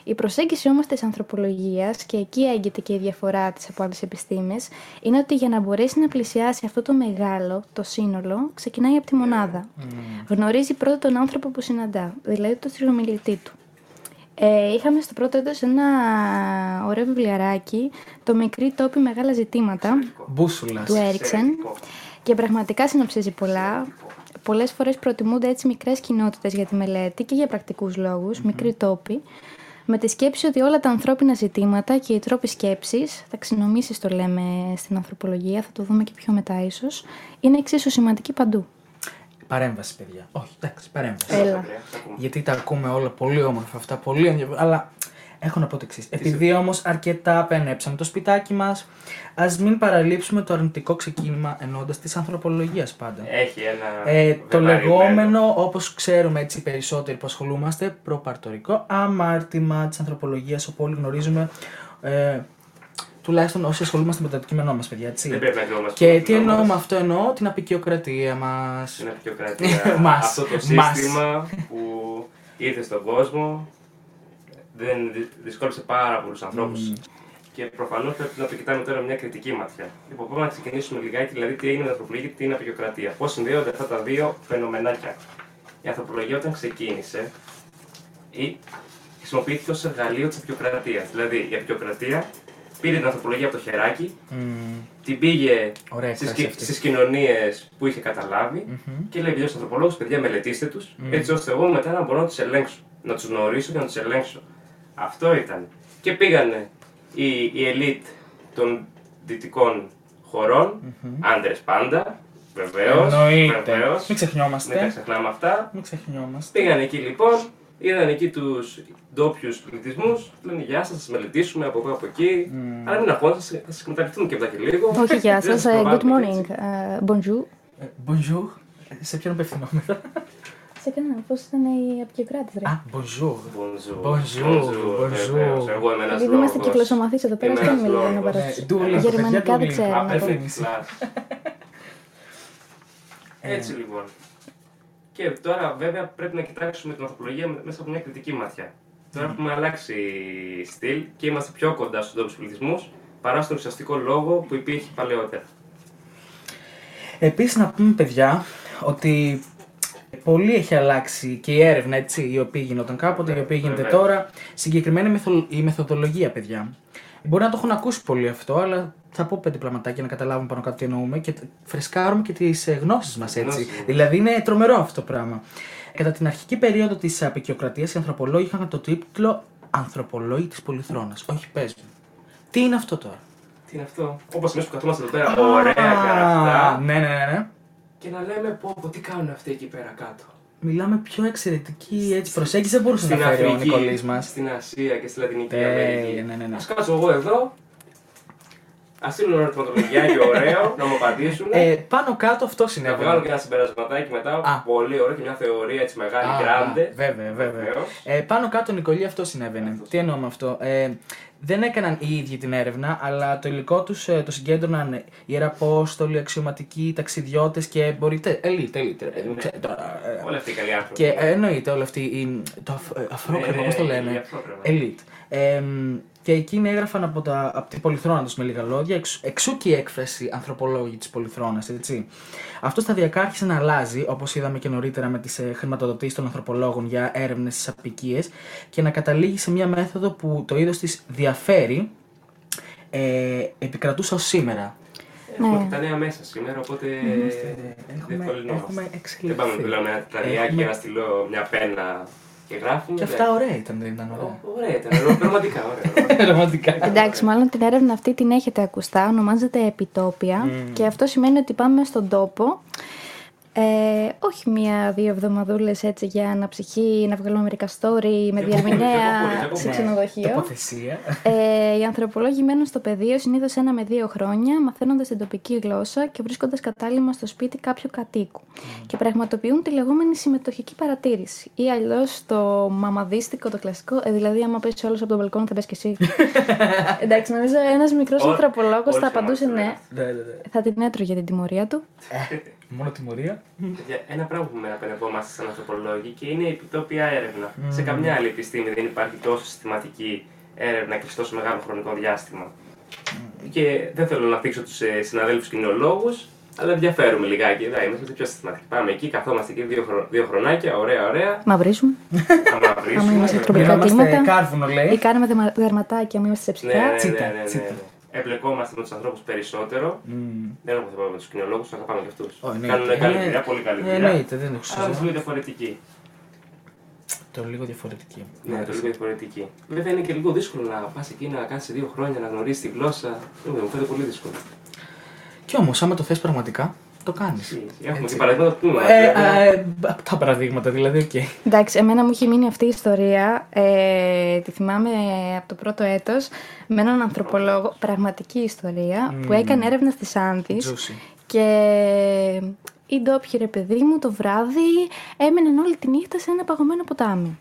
Η προσέγγιση όμως της ανθρωπολογίας, και εκεί έγκυται και η διαφορά της από άλλες επιστήμες, είναι ότι για να μπορέσει να πλησιάσει αυτό το μεγάλο, το σύνολο, ξεκινάει από τη μονάδα. Γνωρίζει πρώτα τον άνθρωπο που συναντά, δηλαδή τον συνομιλητή του. Ε, είχαμε στο πρώτο έτος ένα ωραίο βιβλιαράκι, το «Μικρή τόπη μεγάλα ζητήματα» Μπούσουλας. του Έριξεν Εξαιρετικό. και πραγματικά συνοψίζει πολλά. Πολλές φορές προτιμούνται έτσι μικρές κοινότητες για τη μελέτη και για πρακτικούς λόγους, μικροί τόποι, με τη σκέψη ότι όλα τα ανθρώπινα ζητήματα και οι τρόποι σκέψης, ταξινομήσεις το λέμε στην ανθρωπολογία, θα το δούμε και πιο μετά ίσως, είναι εξίσου σημαντικοί παντού. Παρέμβαση, παιδιά. Όχι, εντάξει, παρέμβαση. Έλα. Ωραία, θα ακούμε. Γιατί τα ακούμε όλα πολύ όμορφα αυτά, πολύ ενδιαφέροντα. Αλλά έχω να πω το εξής. Επειδή όμως αρκετά πενέψαμε το σπιτάκι μας, ας μην παραλείψουμε το αρνητικό ξεκίνημα ενώντας τη ανθρωπολογία πάντα. Έχει ένα. Ε, το βεβαρημένο. λεγόμενο, όπως ξέρουμε έτσι οι περισσότεροι που ασχολούμαστε, προπαρτορικό αμάρτημα της ανθρωπολογίας, όπου όλοι γνωρίζουμε. Ε, τουλάχιστον όσοι ασχολούμαστε με το αντικείμενό μας, παιδιά. Έτσι. Δεν πρέπει να κρυβόμαστε. Και στο τι κοινό εννοώ μας. με αυτό, εννοώ την απεικιοκρατία μας. Στην απεικιοκρατία. Μας. Αυτό το Μας. σύστημα που ήρθε στον κόσμο δεν δυ- δυσκόλεψε πάρα πολλούς ανθρώπους. Και προφανώς πρέπει να το κοιτάμε τώρα με μια κριτική ματιά. Λοιπόν, πάμε να ξεκινήσουμε λιγάκι, δηλαδή τι είναι η ανθρωπολογία και τι είναι η απεικιοκρατία. Πώς συνδέονται αυτά τα δύο φαινομενάκια. Η ανθρωπολογία όταν ξεκίνησε ή χρησιμοποιήθηκε ως εργαλείο της απεικιοκρατίας. Δηλαδή η απεικιοκρατία πήρε την ανθρωπολογία από το χεράκι, Μμμ. την πήγε Ωραία στις, έκφραση κι- αυτή. στις κοινωνίες που είχε καταλάβει και λέει δύο ανθρωπολόγους, παιδιά μελετήστε τους, έτσι ώστε εγώ μετά να μπορώ να τους ελέγξω, να τους γνωρίσω και να τους ελέγξω. Αυτό ήταν. Και πήγανε οι, η ελίτ των δυτικών χωρών, άντρες πάντα, βεβαίως, Εννοείται. βεβαίως, Μην μην τα ξεχνιόμαστε. ξεχνάμε αυτά. Μην ξεχνιόμαστε. Πήγανε εκεί λοιπόν, είδαν εκεί τους ντόπιους πληθυσμούς, λένε Γεια σας, θα σας μελετήσουμε από εδώ από εκεί. Αλλά μην αγχώνεστε, θα σας εκμεταλλευτούμε και μετά και λίγο. Όχι, γεια Δεν σας. ε, Good προβάλλουμε και morning. έτσι. ε, Bonjour. Ε, Bonjour. Ε, Σε ποιον απευθυνόμεθα. Σε κανένα, πώς ήταν η απεικιοκράτης, ρε. Α, bonjour. Bonjour. Bonjour, bonjour. βεβαίως. Εγώ είμαι ένας Επειδή είμαστε κυκλοσωμαθείς εδώ πέρα, Είμαι δεν ένας μιλάμε να λόγος. παρατηρήσω. Ε, Duolingo, Γερμανικά παιδιά, δεν Duolingo. ξέρω να πω. Απευθύνηση. Έτσι λοιπόν. Και τώρα βέβαια πρέπει να κοιτάξουμε την ανθρωπολογία μέσα από μια κριτική ματιά. Τώρα έχουμε αλλάξει στυλ και είμαστε πιο κοντά στους ντόπιους πληθυσμούς παρά στον ουσιαστικό λόγο που υπήρχε παλαιότερα. Επίσης να πούμε παιδιά ότι πολύ έχει αλλάξει και η έρευνα έτσι, η οποία γινόταν κάποτε, η οποία γίνεται Βεβαίως. τώρα. Συγκεκριμένα η, μεθο- η μεθοδολογία, παιδιά. Μπορεί να το έχουν ακούσει πολύ αυτό, αλλά θα πω πέντε πραγματάκια να καταλάβουν πάνω κάτω τι εννοούμε και τ- φρεσκάρουμε και τις γνώσεις μας έτσι. Γνώσεις μας. Δηλαδή είναι τρομερό αυτό το πράγμα. Κατά την αρχική περίοδο της απεικιοκρατίας, οι ανθρωπολόγοι είχαν το τίτλο Ανθρωπολόγοι της Πολυθρόνας. Όχι, πε μου. Τι είναι αυτό τώρα; Τι είναι αυτό; Όπως εμείς που καθόμαστε εδώ πέρα, ωραία γραφτά Ναι, ναι, ναι. ναι. Και να λέμε πω, πω τι κάνουν αυτοί εκεί πέρα κάτω. Μιλάμε πιο εξαιρετική έτσι, προσέγγιση δεν μπορούσε να Στην φέρει ο Αφρική, Νικολής μας. στην Ασία και στη Λατινική Τέλεια, Αμερική. ναι, ναι, ναι. Ας κάτσω εγώ εδώ Α στείλουν ένα ερωτηματολογιάκι ωραίο, να μου απαντήσουν. Ε, πάνω κάτω αυτό να βγάλω συνέβαινε. και ένα συμπερασματάκι μετά. Α. Πολύ ωραίο και μια θεωρία έτσι μεγάλη, Α, grande. α, Βέβαια, βέβαια. Βεβαίως. Ε, πάνω κάτω, Νικολή, αυτό συνέβαινε. Τι εννοώ με αυτό; Ε, δεν έκαναν οι ίδιοι την έρευνα, αλλά το υλικό τους το συγκέντρωναν ιεραπόστολοι, αξιωματικοί, ταξιδιώτες και μπορείτε. Ελίτ, ελίτ. ρε παιδί μου, ξέρετε τώρα, ε, Όλοι αυτοί οι καλοί άνθρωποι. Και ε, εννοείται όλοι αυτοί. οι- Το αφ- ε, αφρόκρεμα, Ναι, πώς το ναι, λένε. οι αφρόκρεμα. Ελίτ. Ε, και εκείνοι έγραφαν από, τα, από την Πολυθρόνα τους με λίγα λόγια, εξ, εξού και η έκφραση ανθρωπολόγοι της Πολυθρόνας, έτσι. Αυτό σταδιακά άρχισε να αλλάζει, όπως είδαμε και νωρίτερα με τις ε, χρηματοδοτήσεις των ανθρωπολόγων για έρευνες στις απικίες και να καταλήγει σε μια μέθοδο που το είδος της διαφέρει, ε, επικρατούσε ως σήμερα. Έχουμε Ναι. και τα νέα μέσα σήμερα, οπότε Έχουμε, διευκολυνόμαστε. έχουμε Δεν εξελιχθεί. πάμε να μιλάμε ένα τετραριάκι Έχουμε- και να στείλω μια πένα και γράφουμε. Και αυτά ωραία ήταν, δεν ήταν ωραία. Ω, Ωραία ήταν, ωραία, πραγματικά ωραία. Πραγματικά. Εντάξει, μάλλον την έρευνα αυτή την έχετε ακουστά, ονομάζεται επιτόπια και αυτό σημαίνει ότι πάμε στον τόπο. Ε, όχι μία-δύο εβδομαδούλες έτσι για αναψυχή, να βγάλουμε μερικά story με Και διαρμηνέα πολύ, και πολύ, σε και ξενοδοχείο. Τοποθεσία. Ε, οι ανθρωπολόγοι μένουν στο πεδίο συνήθως ένα με δύο χρόνια, μαθαίνοντας την τοπική γλώσσα και βρίσκοντας κατάλημα στο σπίτι κάποιου κατοίκου. Και πραγματοποιούν τη λεγόμενη συμμετοχική παρατήρηση. Ή αλλιώς το μαμαδίστικο, το κλασικό. Ε, δηλαδή, άμα πέσει όλο από τον μπαλκόνο, θα πε και εσύ. Εντάξει, νομίζω ένας μικρός Ό- ανθρωπολόγος όλοι θα απαντούσε είμαστε, ναι. Ναι, ναι, ναι. Θα την έτρωγε την τιμωρία του. Μόνο τιμωρία. Παιδιά, Ένα πράγμα που με απενευόμαστε σαν ανθρωπολόγοι και είναι η επιτόπια έρευνα. Σε καμιά άλλη επιστήμη δεν υπάρχει τόσο συστηματική έρευνα και σε τόσο μεγάλο χρονικό διάστημα. Και δεν θέλω να θίξω τους συναδέλφους κοινολόγους, αλλά ενδιαφέρουμε λιγάκι. Εδώ είμαστε πιο συστηματικοί. Πάμε εκεί, καθόμαστε εκεί δύο, χρο- δύο χρονάκια, ωραία, ωραία. Μαυρίζουμε. Θα μαυρίσουμε. Άμα είμαστε βέβαια. τροπικά Γινόμαστε κλίματα. κάρβουνο, λέει. Ή κάνουμε δεμα- δερματάκια, άμα είμαστε σε Ναι, ναι, ψυχά. ναι, Τσίτα, ναι, ναι, τσίτα. ναι. Εμπλεκόμαστε με τους ανθρώπους περισσότερο. Μμμ. Δεν έχουμε θέμα με τους κοινωνιολόγους, αγαπάμε και αυτούς. Ω, εννοείται. Κάνουν καλή Ε, δουλειά, πολύ καλή ε, δουλειά. εννοείται, δεν έχω Αλλά συζήτηση. είναι λίγο διαφορετική. Το λίγο διαφορετική. Ναι, το λίγο διαφορετική. Βέβαια είναι και λίγο δύσκολο να πας εκεί να κάτσει δύο χρόνια να γνωρίσεις τη γλώσσα. Δεν μου φαίνεται πολύ δύσκολο. Κι όμως, άμα το θες πραγματικά, το κάνεις. Έχουμε και παραδείγματα που πούμε. Ε, ε, απ' τα παραδείγματα δηλαδή, οκ. Εντάξει, εμένα μου είχε μείνει αυτή η ιστορία. Ε, τη θυμάμαι από το πρώτο έτος με έναν ανθρωπολόγο, πραγματική ιστορία, που έκανε έρευνα στις Άνδης Juicy. και οι ντόπιοι ρε παιδί μου το βράδυ έμεναν όλη τη νύχτα σε ένα παγωμένο ποτάμι.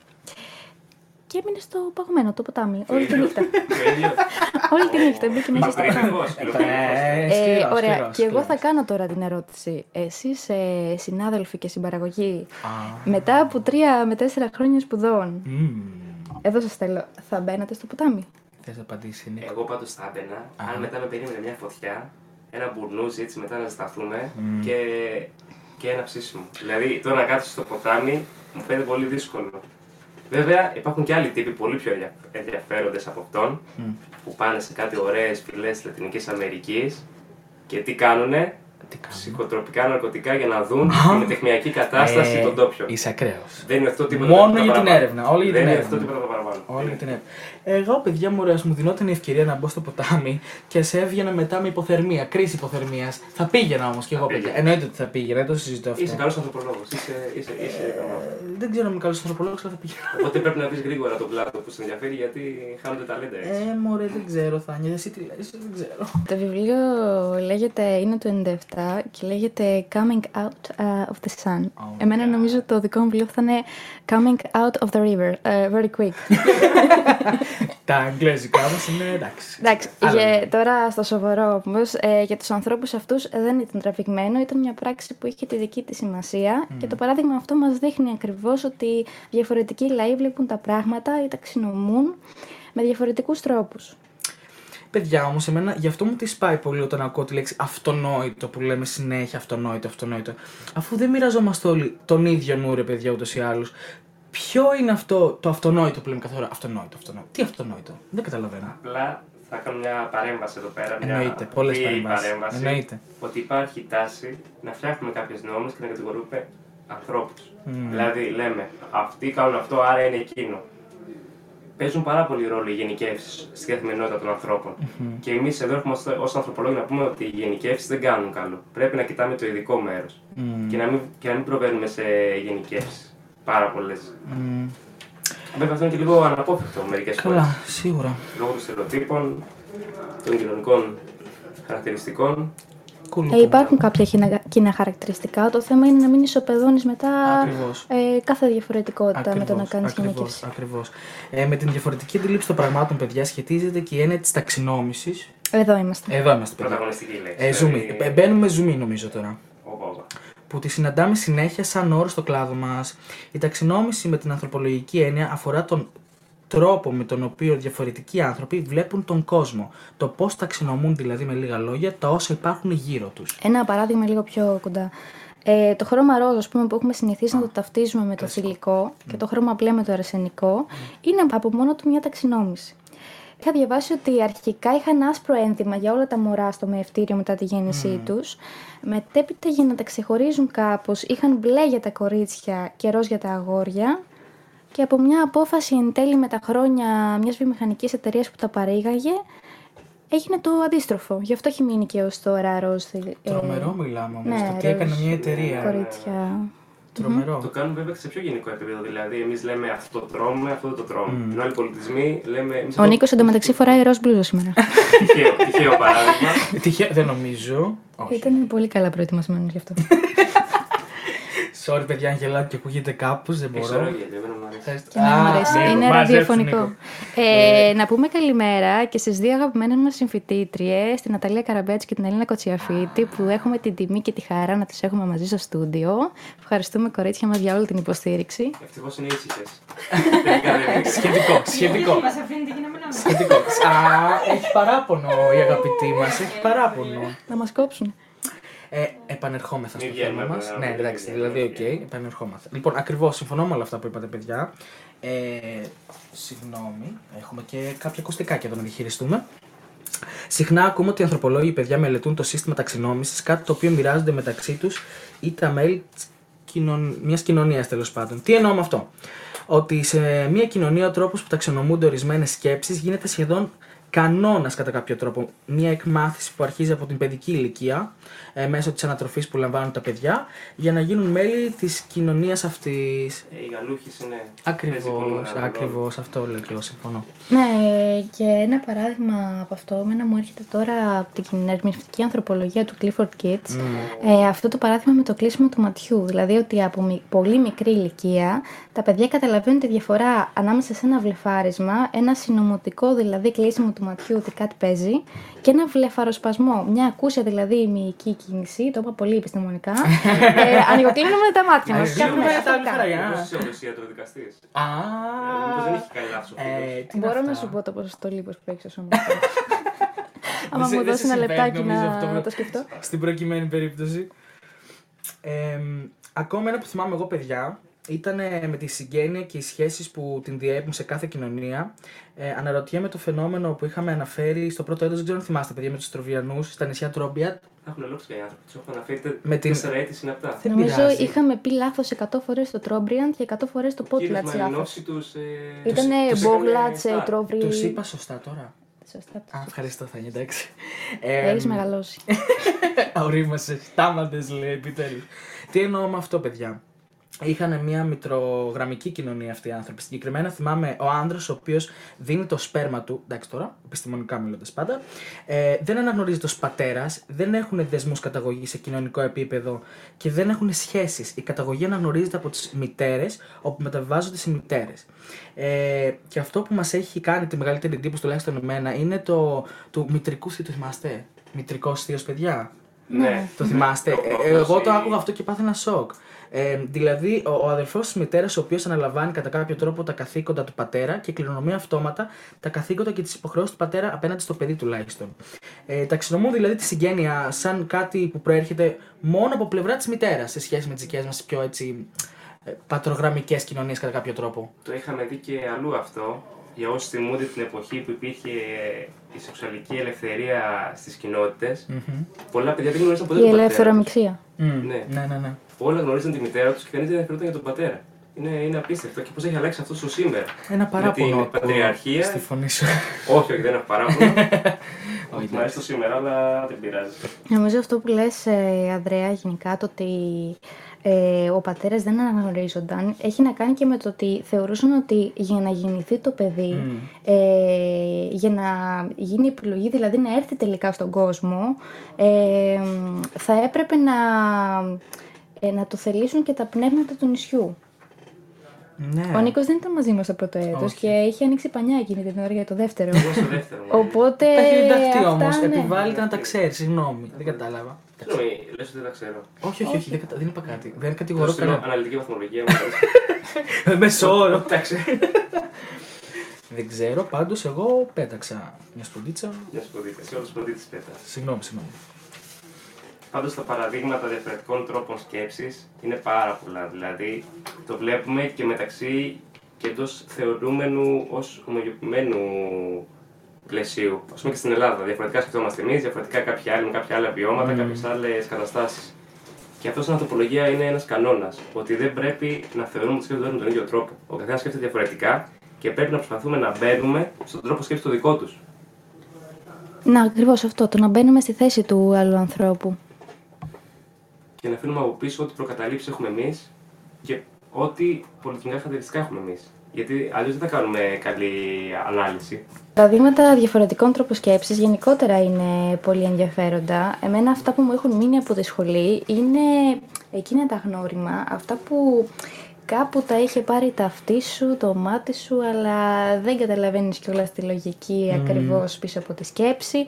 Και έμεινε στο παγωμένο το ποτάμι, όλη τη νύχτα. όλη τη νύχτα μπήκε μέσα στο ποτάμι. Ε, Ε, σκληρός, ωραία, σκληρός, και εγώ θα σκληρός. κάνω τώρα την ερώτηση. Εσείς ε, συνάδελφοι και συμπαραγωγή, Α, μετά από τρία με τέσσερα χρόνια σπουδών, μμμ. εδώ σας θέλω, θα μπαίνατε στο ποτάμι; Θες να απαντήσει, Νίκο. Εγώ πάντως θα έμπαινα, Α. αν μετά με περίμενε μια φωτιά, ένα μπουρνούζι έτσι μετά να ζεσταθούμε Μμ. και, και ένα ψήσιμο. Δηλαδή τώρα να κάτσει στο ποτάμι μου φαίνεται πολύ δύσκολο. Βέβαια υπάρχουν και άλλοι τύποι πολύ πιο ενδιαφέροντες από αυτόν Μμ. που πάνε σε κάτι ωραίες φυλές της Λατινικής Αμερικής και τι κάνουνε, Τι κάνουμε. ψυχοτροπικά ναρκωτικά για να δουν Α. την τεχνιακή κατάσταση Ε, των τόπιων. Είσαι ακραίος. Δεν είναι αυτό τίποτα Μόνο το για την παραπάνω. έρευνα, όλο για Δεν την είναι έρευνα. αυτό τίποτα το παραπάνω. Όλη την έρευνα. Εγώ, παιδιά μου, ωραία, μου δινόταν η ευκαιρία να μπω στο ποτάμι και σε έβγαινα μετά με υποθερμία, κρίση υποθερμίας. Θα πήγαινα όμως κι εγώ, πήγαινε. παιδιά. Εννοείται ότι θα πήγαινα, δεν το συζητώ αυτό. Είσαι καλός ανθρωπολόγος. Είσαι, είσαι, είσαι ικανός. Ε, Δεν ξέρω αν είμαι καλός ανθρωπολόγος, αλλά θα πήγαινα. Οπότε πρέπει να βρεις γρήγορα τον κλάδο που σε ενδιαφέρει γιατί χάνονται ταλέντα έτσι. Ε, μωρέ, δεν ξέρω, Θάνια, εσύ τι λες, δεν ξέρω. Το βιβλίο λέγεται, είναι του 97 και λέγεται Coming Out uh, of the Sun. Oh, Εμένα yeah. νομίζω το δικό μου βιβλίο θα είναι Coming Out of the River, uh, very quick. Τα αγγλέζικα μα είναι εντάξει. Εντάξει, Άλλο για, είναι. τώρα στο σοβαρό όμως, ε, για τους ανθρώπους αυτούς δεν ήταν τραβηγμένο, ήταν μια πράξη που είχε τη δική της σημασία και το παράδειγμα αυτό μας δείχνει ακριβώς ότι διαφορετικοί λαοί βλέπουν τα πράγματα ή τα ξυνομούν με διαφορετικούς τρόπους. Παιδιά όμως, εμένα γι' αυτό μου τη σπάει πολύ όταν ακούω τη λέξη αυτονόητο που λέμε συνέχεια αυτονόητο, αυτονόητο. Αφού δεν μοιραζόμαστε όλοι τον ίδιο νου, ρε παιδιά, ούτως ή άλλως. Ποιο είναι αυτό το αυτονόητο που λέμε κάθε ώρα; Αυτονόητο, αυτονόητο. Τι αυτονόητο; Δεν καταλαβαίνω. Απλά θα κάνω μια παρέμβαση εδώ πέρα. Μια Εννοείται, πολλές βίαιη παρεμβάσεις. παρέμβαση. Εννοείται. Ότι υπάρχει τάση να φτιάχνουμε κάποιες νόμες και να κατηγορούμε ανθρώπους. Μμμ. Δηλαδή λέμε αυτοί κάνουν αυτό, άρα είναι εκείνο. Παίζουν πάρα πολύ ρόλο οι γενικεύσεις στη καθημερινότητα των ανθρώπων. Και εμείς εδώ έχουμε ως ανθρωπολόγοι να πούμε ότι οι γενικεύσεις δεν κάνουν καλό. Πρέπει να κοιτάμε το ειδικό μέρος. Μμμ. Και, να μην, και να μην προβαίνουμε σε γενικεύσεις. Πάρα πολλές. Μμμ. Βέβαια αυτό είναι και λίγο αναπόφευκτο μερικές φορές. Καλά, σίγουρα. Λόγω των στερεοτύπων, των κοινωνικών χαρακτηριστικών. Cool, Ε, υπάρχουν κάποια κοινά, κοινά χαρακτηριστικά. Το θέμα είναι να μην ισοπεδώνεις μετά Ακριβώς. ε, κάθε διαφορετικότητα με το να κάνεις ακριβώς, γενίκευση. ακριβώς. Ε, με την διαφορετική αντίληψη των πραγμάτων, παιδιά, σχετίζεται και η έννοια της ταξινόμησης. Εδώ είμαστε. Εδώ είμαστε, παιδιά. Πρωταγωνιστική λέξη. Ε, zoom. Δηλαδή, Ε, Μπαίνουμε zoom, νομίζω τώρα. όπα, όπα. Που τη συναντάμε συνέχεια σαν όρος στο κλάδο μας. Η ταξινόμηση με την ανθρωπολογική έννοια αφορά τον τρόπο με τον οποίο διαφορετικοί άνθρωποι βλέπουν τον κόσμο. Το πώς ταξινομούν δηλαδή με λίγα λόγια τα όσα υπάρχουν γύρω τους. Ένα παράδειγμα λίγο πιο κοντά. Ε, το χρώμα ροζ, ας πούμε, που έχουμε συνηθίσει να το ταυτίζουμε με το θηλυκό και το χρώμα μπλε με το αρσενικό, είναι από μόνο του μια ταξινόμηση. Είχα διαβάσει ότι αρχικά είχαν άσπρο ένδυμα για όλα τα μωρά στο μεευτήριο μετά τη γέννησή τους. Μετέπειτα για να τα ξεχωρίζουν κάπως είχαν μπλε για τα κορίτσια και ροζ για τα αγόρια. Και από μια απόφαση εν τέλει με τα χρόνια μιας βιομηχανικής εταιρείας που τα παρήγαγε, έγινε το αντίστροφο. Γι' αυτό έχει μείνει και ως τώρα ροζ. ε, Τρομερό μιλάμε όμως. ναι, το τι έκανε ροζ. μια εταιρεία. κορίτσια. Τρομερό. Το κάνουμε βέβαια και σε πιο γενικό επίπεδο. Δηλαδή, εμείς λέμε αυτό το τρώμε, αυτό δεν το τρώμε. Ενώ άλλοι πολιτισμοί λέμε. Εμείς Ο αυτό- Νίκος εντωμεταξύ φοράει ροζ μπλούζο σήμερα. Τυχαίο, τυχαίο παράδειγμα. Τυχαία, δεν νομίζω. Όχι. Ήταν πολύ καλά προετοιμασμένος γι' αυτό. Sorry, παιδιά, αν γελάτε και ακούγεται κάπως, δεν Έχει μπορώ. ωραίο γέλιο, εμένα μου αρέσει. Ευχαριστώ. Και να μου Α, αρέσει. Νίκο, Είναι μαζέψου, ραδιοφωνικό. Νίκο. Ε, να πούμε καλημέρα και στις δύο αγαπημένες μας συμφοιτήτριες, την Ναταλία Καραμπέτσου και την Ελίνα Κοτσιαφίτη, που έχουμε την τιμή και τη χαρά να τις έχουμε μαζί στο στούντιο. Ευχαριστούμε, κορίτσια μας, για όλη την υποστήριξη. Ευτυχώς είναι ήσυχες. Τελικά δεν είναι. Σχετικό, σχετικό. Μας αφήνετε και να μην Σχετικό. Α, έχει παράπονο η αγαπητή μας. Έχει παράπονο. Να μας κόψουν. Ε, επανερχόμεθα Μην στο βγαίνουμε θέμα από μας. ένα- Ναι, μην εντάξει, βγαίνουμε, δηλαδή, μην οκ, βγαίνουμε. επανερχόμαστε. Λοιπόν, ακριβώς συμφωνώ με όλα αυτά που είπατε, παιδιά. Ε, συγγνώμη, έχουμε και κάποια ακουστικά εδώ να διαχειριστούμε. Συχνά ακούμε ότι οι ανθρωπολόγοι παιδιά μελετούν το σύστημα ταξινόμησης, κάτι το οποίο μοιράζονται μεταξύ τους ή τα μέλη της κοινων... μιας κοινωνίας τέλος πάντων. Τι εννοώ με αυτό; Ότι σε μια κοινωνία ο τρόπος που ταξινομούνται ορισμένες σκέψεις γίνεται σχεδόν κανόνας κατά κάποιο τρόπο. Μια εκμάθηση που αρχίζει από την παιδική ηλικία, ε, μέσω της ανατροφής που λαμβάνουν τα παιδιά, για να γίνουν μέλη της κοινωνίας αυτής. Ε, Οι γαλούχες είναι. παίζει πολύ Ακριβώς, μεγάλο ρόλο. ακριβώ αυτό λέω και εγώ συμφωνώ. Ναι, και ένα παράδειγμα από αυτό, εμένα μου έρχεται τώρα από την ερμηνευτική ανθρωπολογία του Clifford Kids. Ε, αυτό το παράδειγμα με το κλείσιμο του ματιού. Δηλαδή ότι από μι- πολύ μικρή ηλικία τα παιδιά καταλαβαίνουν τη διαφορά ανάμεσα σε ένα βλεφάρισμα, ένα συνωμοτικό δηλαδή κλείσιμο του ματιού ότι κάτι παίζει, και ένα βλεφαροσπασμό. Μια ακούσια δηλαδή μυϊκή κίνηση, το είπα πολύ επιστημονικά. ε, ανοιγοκλίνουμε τα μάτια μας. Ανοιγοκλίνουμε τα βλεφαράκια. Πώς είσαι ο ιατροδικαστή. Α, Μήπως δεν έχει κάνει λάθος. ε, τι Μπορώ είναι να αυτά; σου πω το ποσοστό λίπος που έχει στο σώμα. Άμα Δεν σε- μου δεν δώσεις σε ένα συμβαίνει, λεπτάκι νομίζω, να αυτό που- το σκεφτώ. Στην προκειμένη περίπτωση. Ε, ακόμα ένα που θυμάμαι εγώ, παιδιά, ήταν με τη συγγένεια και οι σχέσεις που την διέπουν σε κάθε κοινωνία. Ε, αναρωτιέμαι το φαινόμενο που είχαμε αναφέρει στο πρώτο έτος, δεν ξέρω αν θυμάστε, παιδιά, με τους Τροβιανούς, στα νησιά Τρόμπια. Θα έχουν λόγου και οι άνθρωποι. Τους έχω αναφέρει Με την- τέσσερα έτη συναπτά. Δεν Νομίζω πειράζει. είχαμε πει λάθος 100 φορές το Τρόμπριαντ και 100 φορές το Κύριος Πότλατ λάθο. Μαρινόφσκι τους, ε, Ήτανε τους Μπόγλατ, έκανε star. Τρόβρι. Τους είπα σωστά τώρα; Σωστά. Α, ευχαριστώ, θα είναι εντάξει. Ε, Έχεις μεγαλώσει. Ορίμασε, στάματε λέει επιτέλους. Τι εννοώ με αυτό, παιδιά; Είχαν μια μητρογραμμική κοινωνία αυτοί οι άνθρωποι. Συγκεκριμένα θυμάμαι ο άντρας ο οποίος δίνει το σπέρμα του, εντάξει τώρα, επιστημονικά μιλώντας πάντα, ε, δεν αναγνωρίζεται ως πατέρας, δεν έχουν δεσμούς καταγωγής σε κοινωνικό επίπεδο και δεν έχουν σχέσεις. Η καταγωγή αναγνωρίζεται από τις μητέρες, όπου μεταβιβάζονται σε μητέρες. Ε, και αυτό που μας έχει κάνει τη μεγαλύτερη εντύπωση, τουλάχιστον εμένα, είναι το του μητρικού θείο. Το θυμάστε, Μητρικός θείος, παιδιά; Ναι. Το θυμάστε. Το Ε, πρόγνωση. εγώ το άκουγα αυτό και πάθαινα σοκ. Ε, δηλαδή, ο, ο αδελφός της μητέρας, ο οποίος αναλαμβάνει κατά κάποιο τρόπο τα καθήκοντα του πατέρα και κληρονομεί αυτόματα τα καθήκοντα και τις υποχρεώσεις του πατέρα απέναντι στο παιδί τουλάχιστον. Ε, ταξινομούν δηλαδή τη συγγένεια σαν κάτι που προέρχεται μόνο από πλευρά της μητέρας σε σχέση με τις δικές μας πιο έτσι. ε, πατρογραμμικές κοινωνίες κατά κάποιο τρόπο. Το είχαμε δει και αλλού αυτό. Για όσοι θυμούνται την εποχή που υπήρχε η σεξουαλική ελευθερία στις κοινότητες, πολλά παιδιά δεν γνωρίζαν ποτέ Η τον πατέρα. ελευθερομιξία. Μμμ, Ναι. ναι, ναι, ναι. Όλα γνωρίζαν τη μητέρα τους και κανείς δεν ενδιαφερόταν για τον πατέρα. Είναι, είναι απίστευτο και πώς έχει αλλάξει αυτό στο σήμερα. Ένα παράπονο. την ακούω πατριαρχία. Στη φωνή σου. όχι, όχι, δεν έχω παράπονο. Όχι, Μ' αρέσει το σήμερα, αλλά δεν πειράζει. Νομίζω αυτό που λες, ε, Ανδρέα, γενικά, το ότι ε, ο πατέρας δεν αναγνωρίζονταν έχει να κάνει και με το ότι θεωρούσαν ότι για να γεννηθεί το παιδί, ε, για να γίνει η επιλογή, δηλαδή να έρθει τελικά στον κόσμο, ε, θα έπρεπε να, ε, να το θελήσουν και τα πνεύματα του νησιού. Ναι. Ο Νίκος δεν ήταν μαζί μας το πρώτο έτος Όχι. και είχε ανοίξει πανιά εκείνη την ώρα για το δεύτερο. Εγώ στο δεύτερο. μου. Οπότε. Τα έχει διδαχτεί αυτά, όμω. ναι. Επιβάλλεται να τα ξέρει. Συγγνώμη. Δεν κατάλαβα. Συγγνώμη, λες ότι δεν τα ξέρω. Όχι, όχι, όχι. Δεν, κατα... δεν είπα κάτι. Δεν κατηγορώ Εγώ κανένα. αναλυτική βαθμολογία μου. αρέσει. Μεσόωρο. Εντάξει. Δεν ξέρω, πάντως εγώ πέταξα μια σποντίτσα. Μια σπουδίτη. Σε όλου του σπουδίτε πέτα. Συγγνώμη, συγγνώμη. Πάντως τα παραδείγματα διαφορετικών τρόπων σκέψης είναι πάρα πολλά. Δηλαδή το βλέπουμε και μεταξύ και εντός θεωρούμενου ως ομογενοποιημένου πλαισίου. Α πούμε και στην Ελλάδα. Διαφορετικά σκεφτόμαστε εμείς, διαφορετικά κάποιοι άλλοι με κάποια άλλα βιώματα, Mm. κάποιες άλλες καταστάσεις. Και αυτός στην ανθρωπολογία είναι ένας κανόνας. Ότι δεν πρέπει να θεωρούμε ότι σκέφτονται όλοι με τον ίδιο τρόπο. Ο καθένας σκέφτεται διαφορετικά και πρέπει να προσπαθούμε να μπαίνουμε στον τρόπο σκέψης του δικό τους. Να, ακριβώς αυτό. Το να μπαίνουμε στη θέση του άλλου ανθρώπου. και να αφήνουμε από πίσω ό,τι προκαταλήψεις έχουμε εμείς και ό,τι πολιτισμικά χαρακτηριστικά έχουμε εμείς. Γιατί αλλιώς δεν θα κάνουμε καλή ανάλυση. Παραδείγματα διαφορετικών τρόπων σκέψης γενικότερα είναι πολύ ενδιαφέροντα. Εμένα αυτά που μου έχουν μείνει από τη σχολή είναι εκείνα τα γνώριμα, αυτά που κάπου τα είχε πάρει τα αυτή σου, το μάτι σου, αλλά δεν καταλαβαίνεις κιόλας τη λογική ακριβώς πίσω από τη σκέψη.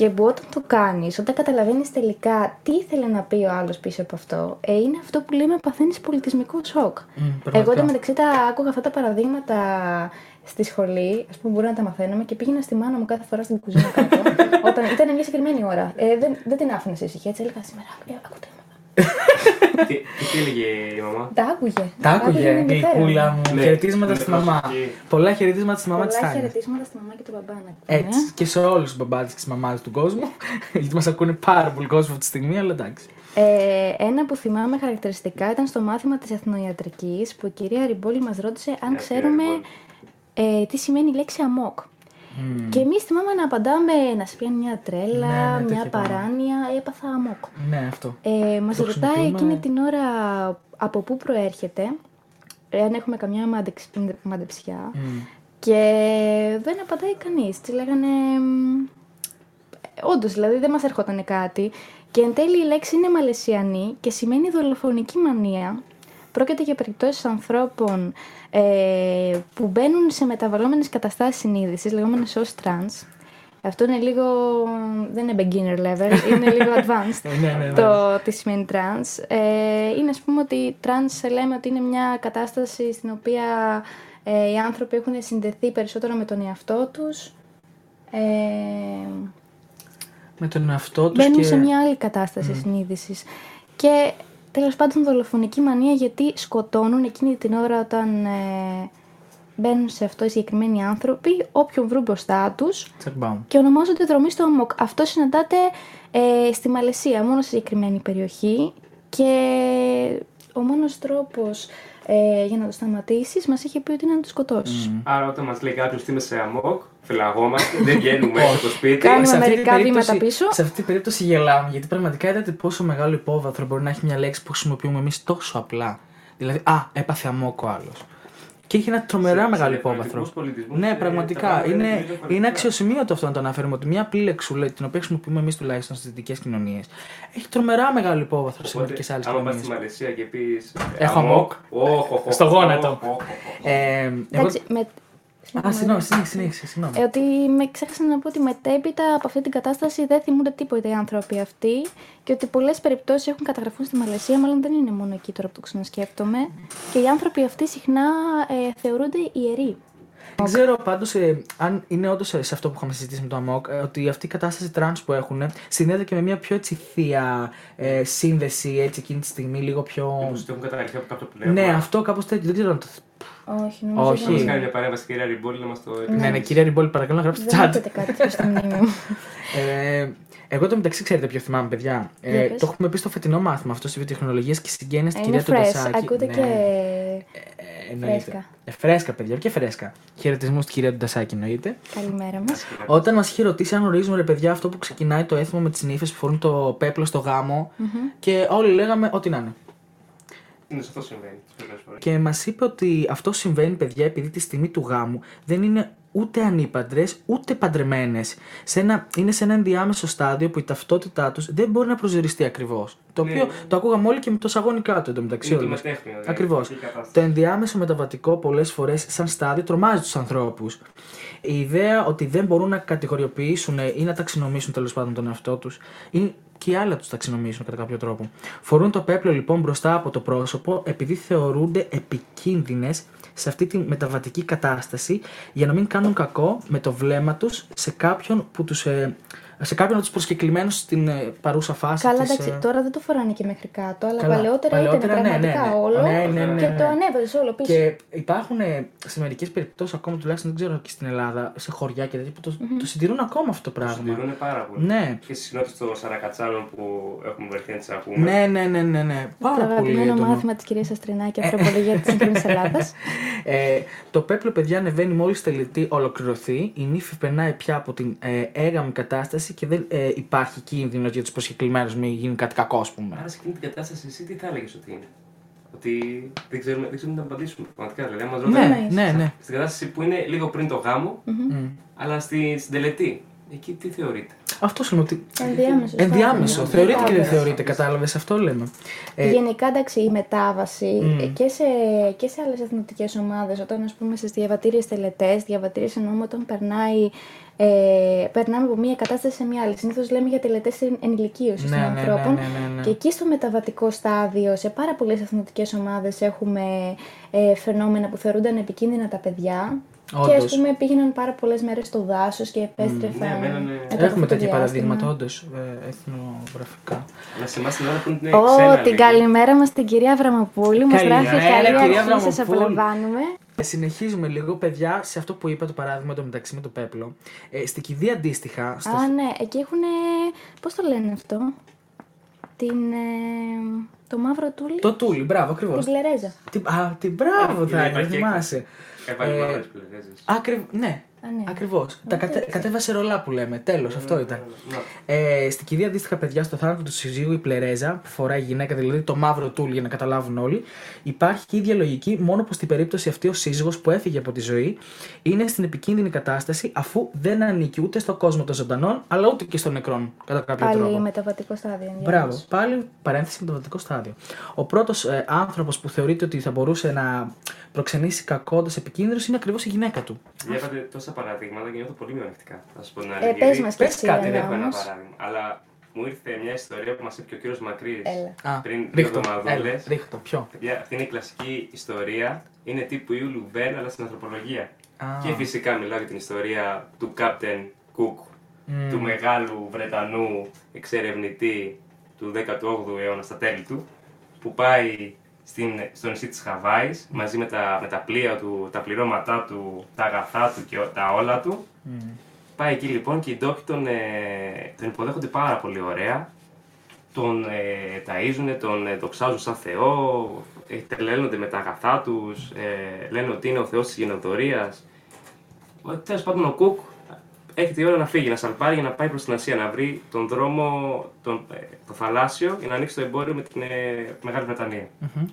Και που όταν το κάνεις, όταν καταλαβαίνεις τελικά τι ήθελε να πει ο άλλος πίσω από αυτό, ε, είναι αυτό που λέμε παθαίνεις πολιτισμικό σοκ. Μμ, Εγώ πραγματικά. εντωμεταξύ τα άκουγα αυτά τα παραδείγματα στη σχολή, ας πούμε, μπορεί να τα μαθαίναμε και πήγαινα στη μάνα μου κάθε φορά στην κουζίνα κάτω. όταν ήταν μια συγκεκριμένη ώρα. Ε, δεν, δεν την άφηνες σε ησυχία, έτσι έλεγα σήμερα. «Ε, Ακούτε με. Τι, και τι έλεγε η μαμά; Τα άκουγε. Τα άκουγε, με ενδιαφέρον. γλυκούλα μου. Ναι, Χαιρετίσματα με στη μαμά. προσοχή. Πολλά χαιρετίσματα στη μαμά της Πολλά Τάνια. χαιρετίσματα στη μαμά και τον μπαμπά να πούμε. Έτσι. Και σε όλους τους μπαμπάδες και τις μαμάδες του κόσμου. Γιατί μας ακούνε πάρα πολύ κόσμο αυτή τη στιγμή, αλλά εντάξει. Ε, ένα που θυμάμαι χαρακτηριστικά ήταν στο μάθημα της εθνοϊατρικής που η κυρία Ριμπόλη μας ρώτησε αν Ναι, ξέρουμε κυρία ε, τι σημαίνει η λέξη αμόκ. Και εμείς θυμάμαι να απαντάμε να σε πιάνει μια τρέλα, Ναι, ναι, μια τέτοια πράγματα. παράνοια, έπαθα αμόκ. Ναι, αυτό. Ε, μας Το ρωτάει χρησιμοποιούμε. εκείνη την ώρα από πού προέρχεται, εάν έχουμε καμιά μάντεξ- μαντεψιά Μμ. και δεν απαντάει κανείς. Της λέγανε... Όντως, δηλαδή δεν μας έρχονταν κάτι. Και εν τέλει η λέξη είναι μαλαισιανή και σημαίνει δολοφονική μανία. Πρόκειται για περιπτώσεις ανθρώπων ε, που μπαίνουν σε μεταβαλλόμενες καταστάσεις συνείδησης, λεγόμενες ως trans. Αυτό είναι λίγο, δεν είναι beginner level, είναι λίγο advanced Ε, ναι, ναι, ναι. το τι σημαίνει trans. Ε, είναι ας πούμε ότι trans λέμε ότι είναι μια κατάσταση στην οποία ε, οι άνθρωποι έχουν συνδεθεί περισσότερο με τον εαυτό τους. Ε, Με τον εαυτό τους μπαίνουν και. σε μια άλλη κατάσταση συνείδησης. Και τέλος πάντων δολοφονική μανία γιατί σκοτώνουν εκείνη την ώρα όταν ε, μπαίνουν σε αυτό οι συγκεκριμένοι άνθρωποι, όποιον βρουν μπροστά τους Τσακ μπαμ. και ονομάζονται δρομή στο ΟΜΟΚ. Αυτό συναντάται ε, στη Μαλαισία, μόνο σε συγκεκριμένη περιοχή και ο μόνος τρόπος ε, για να το σταματήσεις μας είχε πει ότι είναι να το σκοτώσεις. Άρα όταν μας λέει κάποιος ότι είμαι σε αμόκ, φυλαγόμαστε, δεν βγαίνουμε από το σπίτι. Κάνουμε Σε αυτή την μερικά περίπτωση- βήματα πίσω. Σε αυτή την περίπτωση γελάμε, γιατί πραγματικά είδατε πόσο μεγάλο υπόβαθρο μπορεί να έχει μια λέξη που χρησιμοποιούμε εμείς τόσο απλά. Δηλαδή, Α, έπαθε αμόκο άλλος. Και έχει ένα τρομερά Σε- σε μεγάλο διαφορετικούς υπόβαθρο. πολιτισμούς, Ναι, ε, τα πραγματικά. πράγματα είναι Είναι, τελείως διαφορετικά. είναι αξιοσημείωτο αυτό να το αναφέρουμε ότι μια απλή λεξούλα, την οποία χρησιμοποιούμε εμείς τουλάχιστον στις δυτικές κοινωνίες, έχει τρομερά μεγάλο υπόβαθρο σε Οπότε, μερικές άλλες άμα πας κοινωνίες. στη Μαλαισία και πεις. Έχω αμόκ. Στο γόνατο. Α, συγγνώμη, συνέχισε, συνέχισε, συγγνώμη. Ε, ότι με ξέχασα να πω ότι μετέπειτα από αυτή την κατάσταση δεν θυμούνται τίποτα οι άνθρωποι αυτοί και ότι πολλές περιπτώσεις έχουν καταγραφούν στη Μαλαισία, μάλλον δεν είναι μόνο εκεί τώρα που το ξανασκέφτομαι. Και οι άνθρωποι αυτοί συχνά ε, θεωρούνται ιεροί. Δεν ξέρω πάντως αν είναι όντως σε αυτό που είχαμε συζητήσει με το ΑΜΟΚ, ε, ότι αυτή η κατάσταση trance που έχουν συνδέεται και με μια πιο έτσι θεία ε, σύνδεση έτσι εκείνη τη στιγμή, λίγο πιο. Όπως το έχουν καταγραφεί από κάποιο πνεύμα. Ναι, αυτό κάπως τέτοιο. Δεν ξέρω αν το. Όχι, νομίζω Όχι. Να μας δεν- κάνει μια παρέμβαση, κυρία Ριμπόλη, να μας το Ναι, ναι, κυρία Ριμπόλη, παρακαλώ να γράψετε Δεν chat. έχετε κάτι τέτοιο στη μνήμη μου. Ε, εγώ το μεταξύ ξέρετε ποιο θυμάμαι, παιδιά. Ε, Για πες. το έχουμε πει στο φετινό μάθημα αυτό στη βιοτεχνολογία και συγγένεια στην Ε, Είναι κυρία fresh, Τοντασάκη. ακούτε Ναι. και... Ε, εννοείται. φρέσκα. Ε, φρέσκα, παιδιά, και φρέσκα. Χαιρετισμούς στην κυρία Τοντασάκη, εννοείται. Καλημέρα μας. Όταν μας είχε ρωτήσει αν γνωρίζουμε ρε παιδιά αυτό που ξεκινάει το έθιμο με τις νύφε που φορούν το πέπλο στο γάμο και όλοι λέγαμε ό,τι να είναι. Ναι, αυτό συμβαίνει τις περισσότερες φορές. Και μας είπε ότι αυτό συμβαίνει, παιδιά, επειδή τη στιγμή του γάμου δεν είναι ούτε ανήπαντρες ούτε παντρεμένες. Είναι σε ένα ενδιάμεσο στάδιο που η ταυτότητά τους δεν μπορεί να προσδιοριστεί ακριβώς. Το Ναι. οποίο το ακούγαμε όλοι και με το σαγόνικά του εντωμεταξύ. Είναι το όλες. μετέχνιο. δηλαδή, Ακριβώς. αυτή η κατάσταση. Το ενδιάμεσο μεταβατικό πολλές φορές, σαν στάδιο, τρομάζει τους ανθρώπους. Η ιδέα ότι δεν μπορούν να κατηγοριοποιήσουν ή να ταξινομήσουν τέλος πάντων τον εαυτό τους ή και οι άλλοι να τους ταξινομήσουν κατά κάποιο τρόπο. Φορούν το πέπλο λοιπόν μπροστά από το πρόσωπο επειδή θεωρούνται επικίνδυνες σε αυτή τη μεταβατική κατάσταση για να μην κάνουν κακό με το βλέμμα τους σε κάποιον που τους, ε, σε κάποιον από τους προσκεκλημένους στην ε, παρούσα φάση Καλά, της, εντάξει, ε, τώρα δεν το φοράνε και μέχρι κάτω, αλλά Καλά. παλαιότερα, Παλαιότερα, ήταν ναι, ναι, πραγματικά ναι. όλο Ναι, ναι, ναι, και ναι, το ναι. ανέβαζες όλο πίσω. Και υπάρχουν ε, σε μερικές περιπτώσεις, ακόμα τουλάχιστον δεν ξέρω και στην Ελλάδα, σε χωριά και τέτοια, που το, το συντηρούν ακόμα αυτό το Το πράγμα. συντηρούν πάρα πολύ. Ναι. Και στι κοινότητε των Σαρακατσάλων που έχουμε βρεθεί να τις ακούμε. Ναι, ναι, ναι, ναι, ναι. το Πάρα πολύ αγαπημένο έντονο. μάθημα της κυρίας Αστρινάκη, Ανθρωπολογία της Σύγχρονης Ελλάδας. Ε, το πέπλο, παιδιά, ανεβαίνει μόλις τελετή ολοκληρωθεί. Η νύφη περνάει πια από την ε, έγαμη κατάσταση και δεν ε, υπάρχει κίνδυνος για τους προσκεκλημένους μην γίνει κάτι κακό, ας πούμε. Άρα σε εκείνη την κατάσταση, εσύ τι θα έλεγες ότι είναι; Ότι δεν ξέρουμε, δεν ξέρουμε να απαντήσουμε. Πραγματικά δηλαδή, άμα μας Ναι, ρωτάνε, εννοείς; ναι, ναι. Στην κατάσταση που είναι λίγο πριν το γάμο, Μμ. αλλά στη, στην τελετή. Εκεί τι θεωρείτε; Αυτός λέμε ότι. Ενδιάμεσος. Ενδιάμεσο. στάδιο. Θεωρείται και δεν Μετάβαση. θεωρείται, κατάλαβες. Αυτό λέμε. Ε, Γενικά, εντάξει, η μετάβαση Μμ. ε, και σε, και σε άλλες εθνοτικές ομάδες, όταν ας πούμε στι διαβατήριες τελετές, διαβατήριες εννοούμε όταν περνάει, ε, περνάμε από μία κατάσταση σε μία άλλη. Συνήθως λέμε για τελετές ενηλικίωσης Ναι, των ναι, ναι, ανθρώπων. ναι, ναι, ναι. Και εκεί στο μεταβατικό στάδιο, σε πάρα πολλές εθνοτικές ομάδες, έχουμε ε, φαινόμενα που θεωρούνταν επικίνδυνα τα παιδιά. Και ας Όντως. πούμε πήγαιναν πάρα πολλές μέρες στο δάσος και επέστρεφαν. Ναι, μένανε- μετά από Έχουμε αυτό το τέτοια διάστημα. παραδείγματα, όντως, εθνογραφικά. Αλλά σε εμά στην Ελλάδα που είναι Ω, ξένα την λίγο. καλημέρα μας την κυρία Αβραμοπούλου. Μας Καλημέρα, γράφει καλή κυρία αρχή, σας Αβραμοπούλου. απολαμβάνουμε. Ε, Συνεχίζουμε λίγο, παιδιά, σε αυτό που είπα το παράδειγμα το μεταξύ με το πέπλο. Ε, στην κηδεία αντίστοιχα. Στο... Α, ναι, εκεί έχουν. Πώς το λένε αυτό; Την. ε, το μαύρο τούλι. Το τούλι, μπράβο, ακριβώς. Την πλερέζα. Την... Α, την μπράβο, Είναι θα υπάρχει θυμάσαι. Επαγγελματίε ε, πλέον. Ναι, Α, ναι. ακριβώς. Τα κατε... κατέβασε ρολά που λέμε. Τέλος, αυτό ήταν. Να. Ε, στην κηδεία αντίστοιχα, παιδιά, στο θάνατο του συζύγου, η πλερέζα που φοράει η γυναίκα, δηλαδή το μαύρο τούλι για να καταλάβουν όλοι, υπάρχει και η ίδια λογική, μόνο που στην περίπτωση αυτή ο σύζυγος που έφυγε από τη ζωή είναι στην επικίνδυνη κατάσταση αφού δεν ανήκει ούτε στον κόσμο των ζωντανών, αλλά ούτε και των νεκρών, κατά κάποιο Πάλι τρόπο. μεταβατικό στάδιο. Μπράβο. ενδιάμεσο. Πάλι παρένθεση με το βατικό στάδιο. Ο πρώτος ε, άνθρωπος που θεωρείται ότι θα μπορούσε να προξενήσει κακόντας επικίνδυνος είναι ακριβώς η γυναίκα του. Βλέπατε τόσα παραδείγματα και νιώθω πολύ μειονεκτικά. Θα σα πω την Ε, αλήθεια. πες γιατί μας και πες εσύ κάτι, Δεν ένα έχω ένα όμως. παράδειγμα. Αλλά μου ήρθε μια ιστορία που μας είπε και ο κύριος Μακρύς Έλα. Α, πριν δύο ρίχτω. εβδομαδούλε. Έλα, ρίχτω. Ποιο; Παιδιά, αυτή είναι η κλασική ιστορία. Είναι τύπου Ιούλου Βέρν, αλλά στην ανθρωπολογία. Α. Και φυσικά μιλάω για την ιστορία του Captain Cook, Μμ. του μεγάλου Βρετανού εξερευνητή του 18ου αιώνα στα τέλη του, που πάει στην, στο νησί της Χαβάης μαζί με τα, με τα πλοία του, τα πληρώματά του, τα αγαθά του και ο- τα όλα του. Μμ. Πάει εκεί λοιπόν και οι ντόπιοι τον, ε, τον υποδέχονται πάρα πολύ ωραία. Τον ε, ταΐζουν, τον ε, δοξάζουν σαν Θεό, ε, τρελαίνονται με τα αγαθά τους, ε, λένε ότι είναι ο Θεός της γενοδορίας. Ο- Τέλος πάντων ο Κουκ έχει τη ώρα να φύγει, να σαλπάρει για να πάει προς την Ασία, να βρει τον δρόμο, τον, ε, το θαλάσσιο για να ανοίξει το εμπόριο με την ε, Μεγάλη Βρετανία. Μμμ.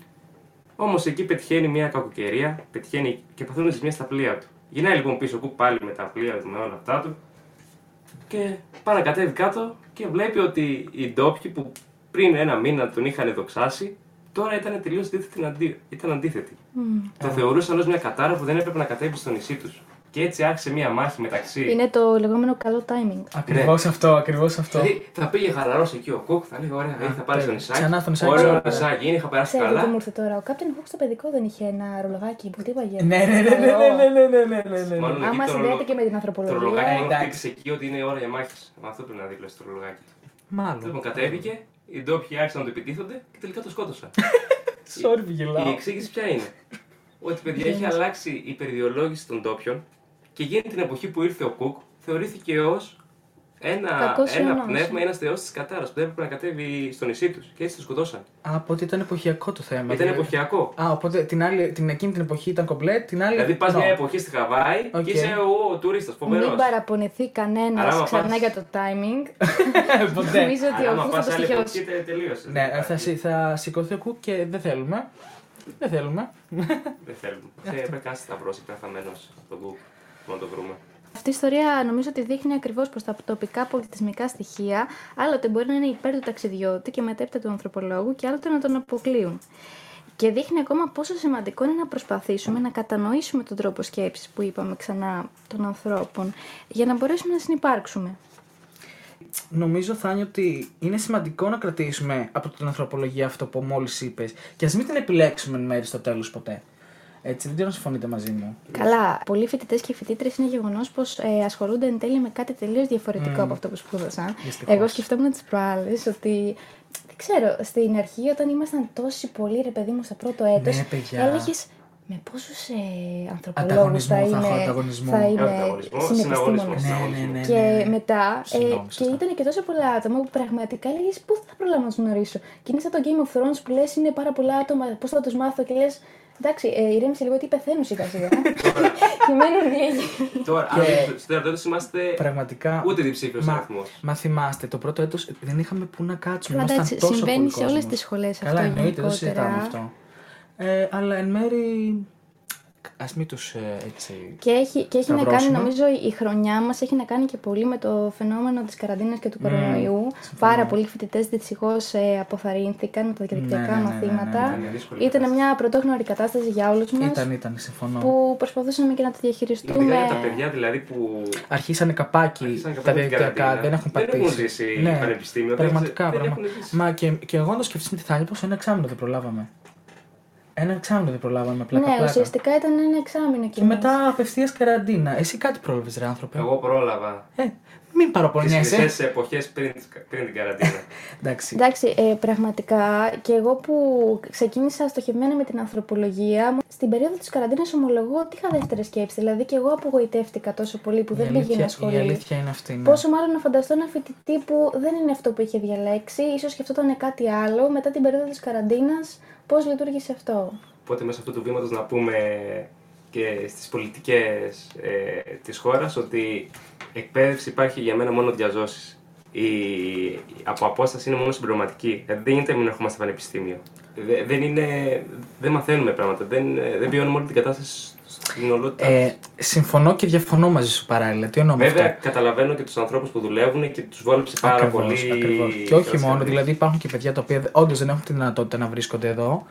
Όμως εκεί πετυχαίνει μια κακοκαιρία, πετυχαίνει και παθαίνουν ζημιά στα πλοία του. Γυρνάει λοιπόν πίσω ο Κουκ πάλι με τα πλοία του, με όλα αυτά του και πάει να κατέβει κάτω και βλέπει ότι οι ντόπιοι που πριν ένα μήνα τον είχαν δοξάσει, τώρα ήταν τελείως αντί... ήταν αντίθετοι. Μμ. Το θεωρούσαν ως μια κατάρα που δεν έπρεπε να κατέβει στο νησί τους. Και έτσι άρχισε μία μάχη μεταξύ. Είναι το λεγόμενο καλό timing. Ακριβώς ναι. αυτό, ακριβώς αυτό. Δηλαδή θα πήγε χαλαρός εκεί ο Κουκ, θα λέγε ωραία, θα πάρει το Ισάκη. Ξανά. Ωραίο Ισάκη, είναι, είχα περάσει καλά. Δεν μου ήρθε τώρα. Ο Κάπτεν Χουκ στο παιδικό δεν είχε ένα ρολογάκι που χτύπαγε. Ναι ναι ναι, ναι, ναι, ναι, ναι, ναι, ναι, ναι, Άμα συνδέεται και με την ανθρωπολογία. Το ρολογάκι μου εκεί ότι είναι ώρα για μάχης. Μα αυτό πρέπει να δίπλωσε το ρολογάκι. Μάλλον. Λοιπόν, κατέβηκε, οι ντόπιοι άρχισαν να το επιτίθονται και τελικά το σκότωσαν. Sorry. Η εξήγηση ποια είναι; Ότι παιδιά έχει αλλάξει η περιδιολόγηση των ντόπιων και γίνει την εποχή που ήρθε ο Κουκ, θεωρήθηκε ως ένα, Κακός ένα οιωνός. πνεύμα, ένας θεός της Κατάρα που δεν έπρεπε να κατέβει στο νησί τους. Και έτσι το σκοτώσαν. Α, οπότε ήταν εποχιακό το θέμα. Ήταν δηλαδή. εποχιακό. Α, οπότε την, άλλη, την εκείνη την εποχή ήταν κομπλέ, την άλλη. Δηλαδή πας no. μια εποχή στη Χαβάη Οκ. και είσαι ο, ο τουρίστας, φοβερός. Μην παραπονεθεί Αλλά κανένα άμα ξανά πας- για το timing. Ποτέ. Νομίζω ότι ο άμα Κου θα πα το άλλη εποχή, στοιχειώσει. τε- τελείωσες. ναι, θα, σι- θα σηκωθεί ο Κουκ και δεν θέλουμε. Δεν θέλουμε. Δεν θέλουμε. Ε, Πρέπει να σταυρός υπερθαμένο από τον Google. Να το βρούμε. Αυτή η ιστορία νομίζω ότι δείχνει ακριβώς πως τα τοπικά πολιτισμικά στοιχεία άλλοτε μπορεί να είναι υπέρ του ταξιδιώτη και μετέπειτα του ανθρωπολόγου και άλλοτε να τον αποκλείουν. Και δείχνει ακόμα πόσο σημαντικό είναι να προσπαθήσουμε να κατανοήσουμε τον τρόπο σκέψης που είπαμε ξανά των ανθρώπων για να μπορέσουμε να συνεπάρξουμε. Νομίζω, Θάνη, ότι είναι σημαντικό να κρατήσουμε από την ανθρωπολογία αυτό που μόλις είπες και ας μην την επιλέξουμε εν μέρη στο τέλος ποτέ. Έτσι, δεν ξέρω αν συμφωνείτε μαζί μου. Καλά, πολλοί φοιτητές και φοιτήτρε είναι γεγονός πως ε, ασχολούνται εν τέλει με κάτι τελείως διαφορετικό Μμ. από αυτό που σπούδασαν. Δυστυχώς. Εγώ σκεφτόμουν τις προάλλες ότι. Δεν ξέρω, στην αρχή όταν ήμασταν τόσοι πολλοί ρε παιδί μου στο πρώτο έτος, Ναι, παιδιά. έλεγες με πόσους ε, ανθρωπολόγους θα Ανταγωνισμό, θα έχω είμαι, ανταγωνισμό. θα Ε, είμαι Ανταγωνισμό, συνεπιστήμονας. συναγωνισμός. Ναι, ναι, ναι. Και ναι. μετά, ε, Συγγνώμη, και σωστά. ήταν και τόσο πολλά άτομα που πραγματικά έλεγες Πού θα προλάβω να του γνωρίσω; Και είναι σαν το Game of Thrones που λες: Είναι πάρα πολλά άτομα, πώς θα τους μάθω; Και λες: Εντάξει, ε, ηρέμησε λίγο ότι πεθαίνουν σιγά σιγά. και μένουν λίγοι. Τώρα, Και- αν στο τέταρτο έτος είμαστε Πραγματικά. ούτε διψήφιος Μα, αριθμός. μα θυμάστε, το πρώτο έτος δεν είχαμε πού να κάτσουμε. Καλά, ήμασταν εντάξει, τόσο συμβαίνει πολύ σε όλες κόσμος. τις σχολές αυτό. Καλά, εννοείται, δεν γενικότερα. συζητάμε αυτό. Ε, αλλά εν μέρη. Α μην τους έτσι. Και έχει, και έχει να κάνει, Σταυρώσουμε. νομίζω, η χρονιά μας έχει να κάνει και πολύ με το φαινόμενο της καραντίνας και του κορονοϊού. συμφωνώ. Πάρα πολλοί φοιτητές δυστυχώς ε, αποθαρρύνθηκαν με τα διαδικτυακά Ναι, ναι, ναι, ναι, ναι, μαθήματα. ναι, ναι, δύσκολη Ήταν κατάσταση. μια πρωτόγνωρη κατάσταση για όλους μας. Ήταν, ήταν, συμφωνώ. Που προσπαθούσαμε και να το διαχειριστούμε. Ειδικά για τα παιδιά δηλαδή που Αρχίσανε καπάκι Άρχισαν τα καπάκι την διαδικτυακά, καραντίνα. δεν έχουν Δεν πατήσει. έχουν ζήσει πανεπιστήμιο, δεν Πραγματικά, ξε- δεν πραγμα- έχουν ζήσει. Μα και, και εγώ να το σκεφτείς με τη Θάνη, πω ένα εξάμεινο δεν προλάβαμε. Ένα εξάμεινο δεν προλάβαμε, πλάκα ναι, πλάκα. ουσιαστικά ήταν ένα εξάμεινο Και και μετά απευθείας καραντίνα. Εσύ κάτι πρόλαβες, ρε άνθρωπε. Εγώ πρόλαβα. Ε, μην Τις παραπονιέσαι. χρυσέ εποχές πριν, πριν την καραντίνα. Εντάξει. Εντάξει, ε, πραγματικά και εγώ που ξεκίνησα στοχευμένα με την ανθρωπολογία, μου- στην περίοδο της καραντίνας ομολογώ ότι είχα δεύτερη σκέψη. Δηλαδή και εγώ απογοητεύτηκα τόσο πολύ που Η δεν πήγε αλήθεια- να σχολεί. Η αλήθεια είναι αυτή. Ναι. Πόσο μάλλον να φανταστώ ένα φοιτητή που δεν είναι αυτό που είχε διαλέξει, ίσως σκεφτόταν κάτι άλλο μετά την περίοδο της καραντίνας, πώς λειτουργήσε αυτό; Οπότε μέσα αυτού τους βήματος να πούμε και στις πολιτικές ε, της χώρας ότι η εκπαίδευση υπάρχει για μένα μόνο διαζώσεις. Η, από απόσταση είναι μόνο συμπληρωματική. Δηλαδή δεν γίνεται να μην ερχόμαστε πανεπιστήμιο. Δε- δεν, είναι, δεν μαθαίνουμε πράγματα. Δεν, ε, δεν βιώνουμε όλη την κατάσταση στην ολότητα. Ε, συμφωνώ και διαφωνώ μαζί σου παράλληλα. Τι εννοώ με Βέβαια, αυτό; καταλαβαίνω και τους ανθρώπους που δουλεύουν και τους βόλεψε πάρα Ακριβώς, πολύ. ακριβώς. η Και όχι κατάσταση μόνο, αυτή. δηλαδή υπάρχουν και παιδιά τα οποία όντως δεν έχουν τη δυνατότητα να βρίσκονται εδώ.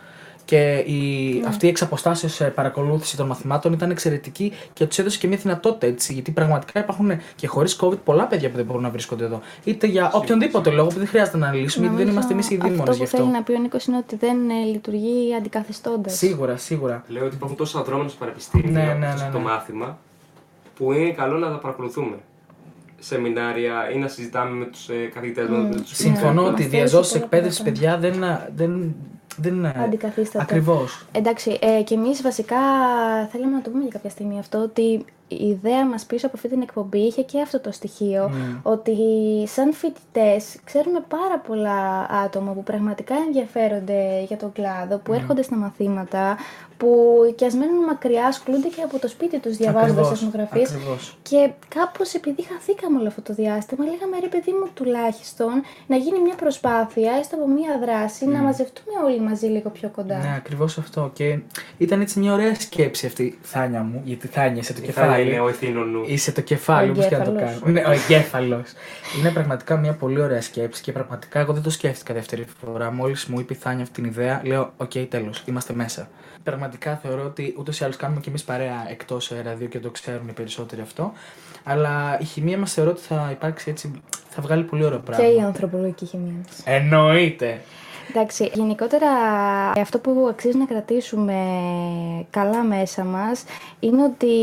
Και η, Ναι. αυτή η εξαποστάσεως παρακολούθηση των μαθημάτων ήταν εξαιρετική και τους έδωσε και μια δυνατότητα έτσι. Γιατί πραγματικά υπάρχουν και χωρίς COVID πολλά παιδιά που δεν μπορούν να βρίσκονται εδώ. Είτε για οποιονδήποτε λόγο που δεν χρειάζεται να αναλύσουμε, γιατί δεν Νομίζω είμαστε εμείς οι δήμονες Αυτό γι' που αυτό. θέλει να πει ο Νίκος είναι ότι δεν ε, λειτουργεί αντικαθιστώντας. Σίγουρα, σίγουρα. Λέω ότι υπάρχουν τόσο αδρόμενοι στο πανεπιστήμιο, Ναι, ναι, τόσο ναι, το ναι. μάθημα, που είναι καλό να τα παρακολουθούμε. Σεμινάρια ή να συζητάμε με τους ε, καθηγητές μας, με τους Συμφωνώ Ναι, ότι οι μας διαζώσεις θέλει εκπαίδευση, πολλά παιδιά, δεν. δεν, δεν Αντικαθίσταται. Ακριβώς. Εντάξει, ε, και εμείς βασικά θέλαμε να το πούμε για κάποια στιγμή αυτό, ότι η ιδέα μας πίσω από αυτή την εκπομπή είχε και αυτό το στοιχείο, ότι σαν φοιτητές ξέρουμε πάρα πολλά άτομα που πραγματικά ενδιαφέρονται για τον κλάδο, που έρχονται στα μαθήματα, που κι ας μένουν μακριά, ασχολούνται και από το σπίτι τους διαβάζοντας εθνογραφίες. Ακριβώς. Και κάπως επειδή χαθήκαμε όλο αυτό το διάστημα, λέγαμε ρε παιδί μου τουλάχιστον να γίνει μια προσπάθεια, έστω από μια δράση, να μαζευτούμε όλοι μαζί λίγο πιο κοντά. Ναι, ακριβώς αυτό. Και ήταν έτσι μια ωραία σκέψη αυτή, Θάνια μου, γιατί Θάνια είσαι το Η κεφάλι. Θάνια είναι ο ιθύνων νους. Είσαι το κεφάλι, Ο όπως και να το εγκέφαλος. κάνουμε. Ναι, ο εγκέφαλος. είναι πραγματικά μια πολύ ωραία σκέψη και πραγματικά εγώ δεν το σκέφτηκα δεύτερη φορά. Μόλις μου είπε η Θάνια αυτή την ιδέα, λέω: Οκ, τέλος, είμαστε μέσα. Πραγματικά θεωρώ ότι ούτως ή άλλως κάνουμε κι εμείς παρέα εκτός ραδίου και το ξέρουν οι περισσότεροι αυτό. Αλλά η χημεία μας θεωρώ ότι θα υπάρξει έτσι. θα βγάλει πολύ ωραίο πράγμα. Και η ανθρωπολογική χημεία μας. Εννοείται. Εντάξει, γενικότερα αυτό που αξίζει να κρατήσουμε καλά μέσα μας είναι ότι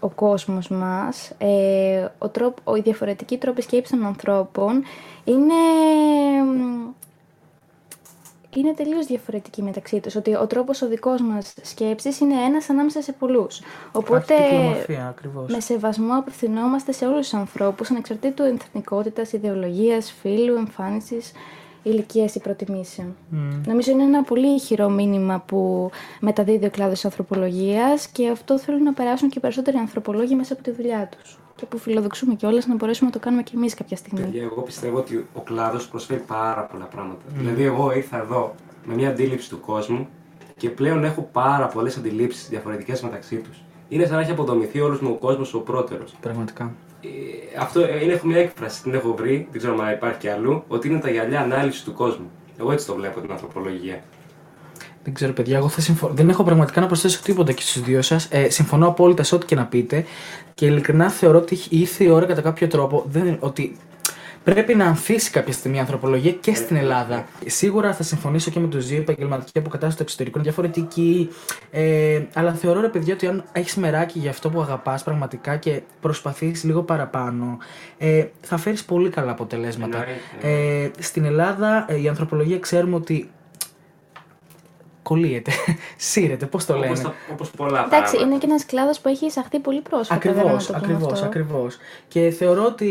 ο κόσμος μας, ε, ο τρόπο, οι διαφορετικοί τρόποι σκέψης των ανθρώπων είναι, είναι τελείως διαφορετικοί μεταξύ τους. Ότι ο τρόπος ο δικός μας σκέψης είναι ένας ανάμεσα σε πολλούς. Οπότε, ποικιλομορφία, ακριβώς. με σεβασμό απευθυνόμαστε σε όλους τους ανθρώπους, ανεξαρτήτου εθνικότητας, ιδεολογίας, φύλου, εμφάνισης, ηλικίας ή προτιμήσεων. Νομίζω είναι ένα πολύ ηχηρό μήνυμα που μεταδίδει ο κλάδος ανθρωπολογίας και αυτό θέλουν να περάσουν και οι περισσότεροι ανθρωπολόγοι μέσα από τη δουλειά τους. Και που φιλοδοξούμε κιόλας να μπορέσουμε να το κάνουμε κι εμείς κάποια στιγμή. Παιδιά, εγώ πιστεύω ότι ο κλάδος προσφέρει πάρα πολλά πράγματα. Δηλαδή, εγώ ήρθα εδώ με μια αντίληψη του κόσμου και πλέον έχω πάρα πολλές αντιλήψεις διαφορετικές μεταξύ τους. Είναι σαν να έχει αποδομηθεί όλος μου ο κόσμος ο πρώτερος. Πραγματικά. Ε, αυτό ε, είναι, έχω μια έκφραση, την έχω βρει, δεν ξέρω αν υπάρχει κι αλλού, ότι είναι τα γυαλιά ανάλυση του κόσμου. Εγώ έτσι το βλέπω την ανθρωπολογία. Δεν ξέρω, παιδιά, εγώ θα συμφω... δεν έχω πραγματικά να προσθέσω τίποτα και στους δύο σας. Ε, συμφωνώ απόλυτα σε ό,τι και να πείτε. Και ειλικρινά θεωρώ ότι ήρθε η ώρα κατά κάποιο τρόπο δεν... ότι πρέπει να ανθίσει κάποια στιγμή η ανθρωπολογία και στην Ελλάδα. Σίγουρα θα συμφωνήσω και με τους δύο. Η επαγγελματική αποκατάσταση στο εξωτερικό είναι διαφορετική. Ε, αλλά θεωρώ, ρε παιδιά, ότι αν έχεις μεράκι για αυτό που αγαπάς πραγματικά και προσπαθείς λίγο παραπάνω, ε, θα φέρεις πολύ καλά αποτελέσματα. Εννοείται. Ε, στην Ελλάδα ε, η ανθρωπολογία ξέρουμε ότι κολλείεται, σύρεται, πώς το λένε. Όπως, τα- όπως πολλά Εντάξει, πράγματα. είναι και ένας κλάδος που έχει εισαχθεί πολύ πρόσφατα. βέβαια, Ακριβώ, να το πούμε ακριβώς, αυτό. ακριβώς. Και θεωρώ ότι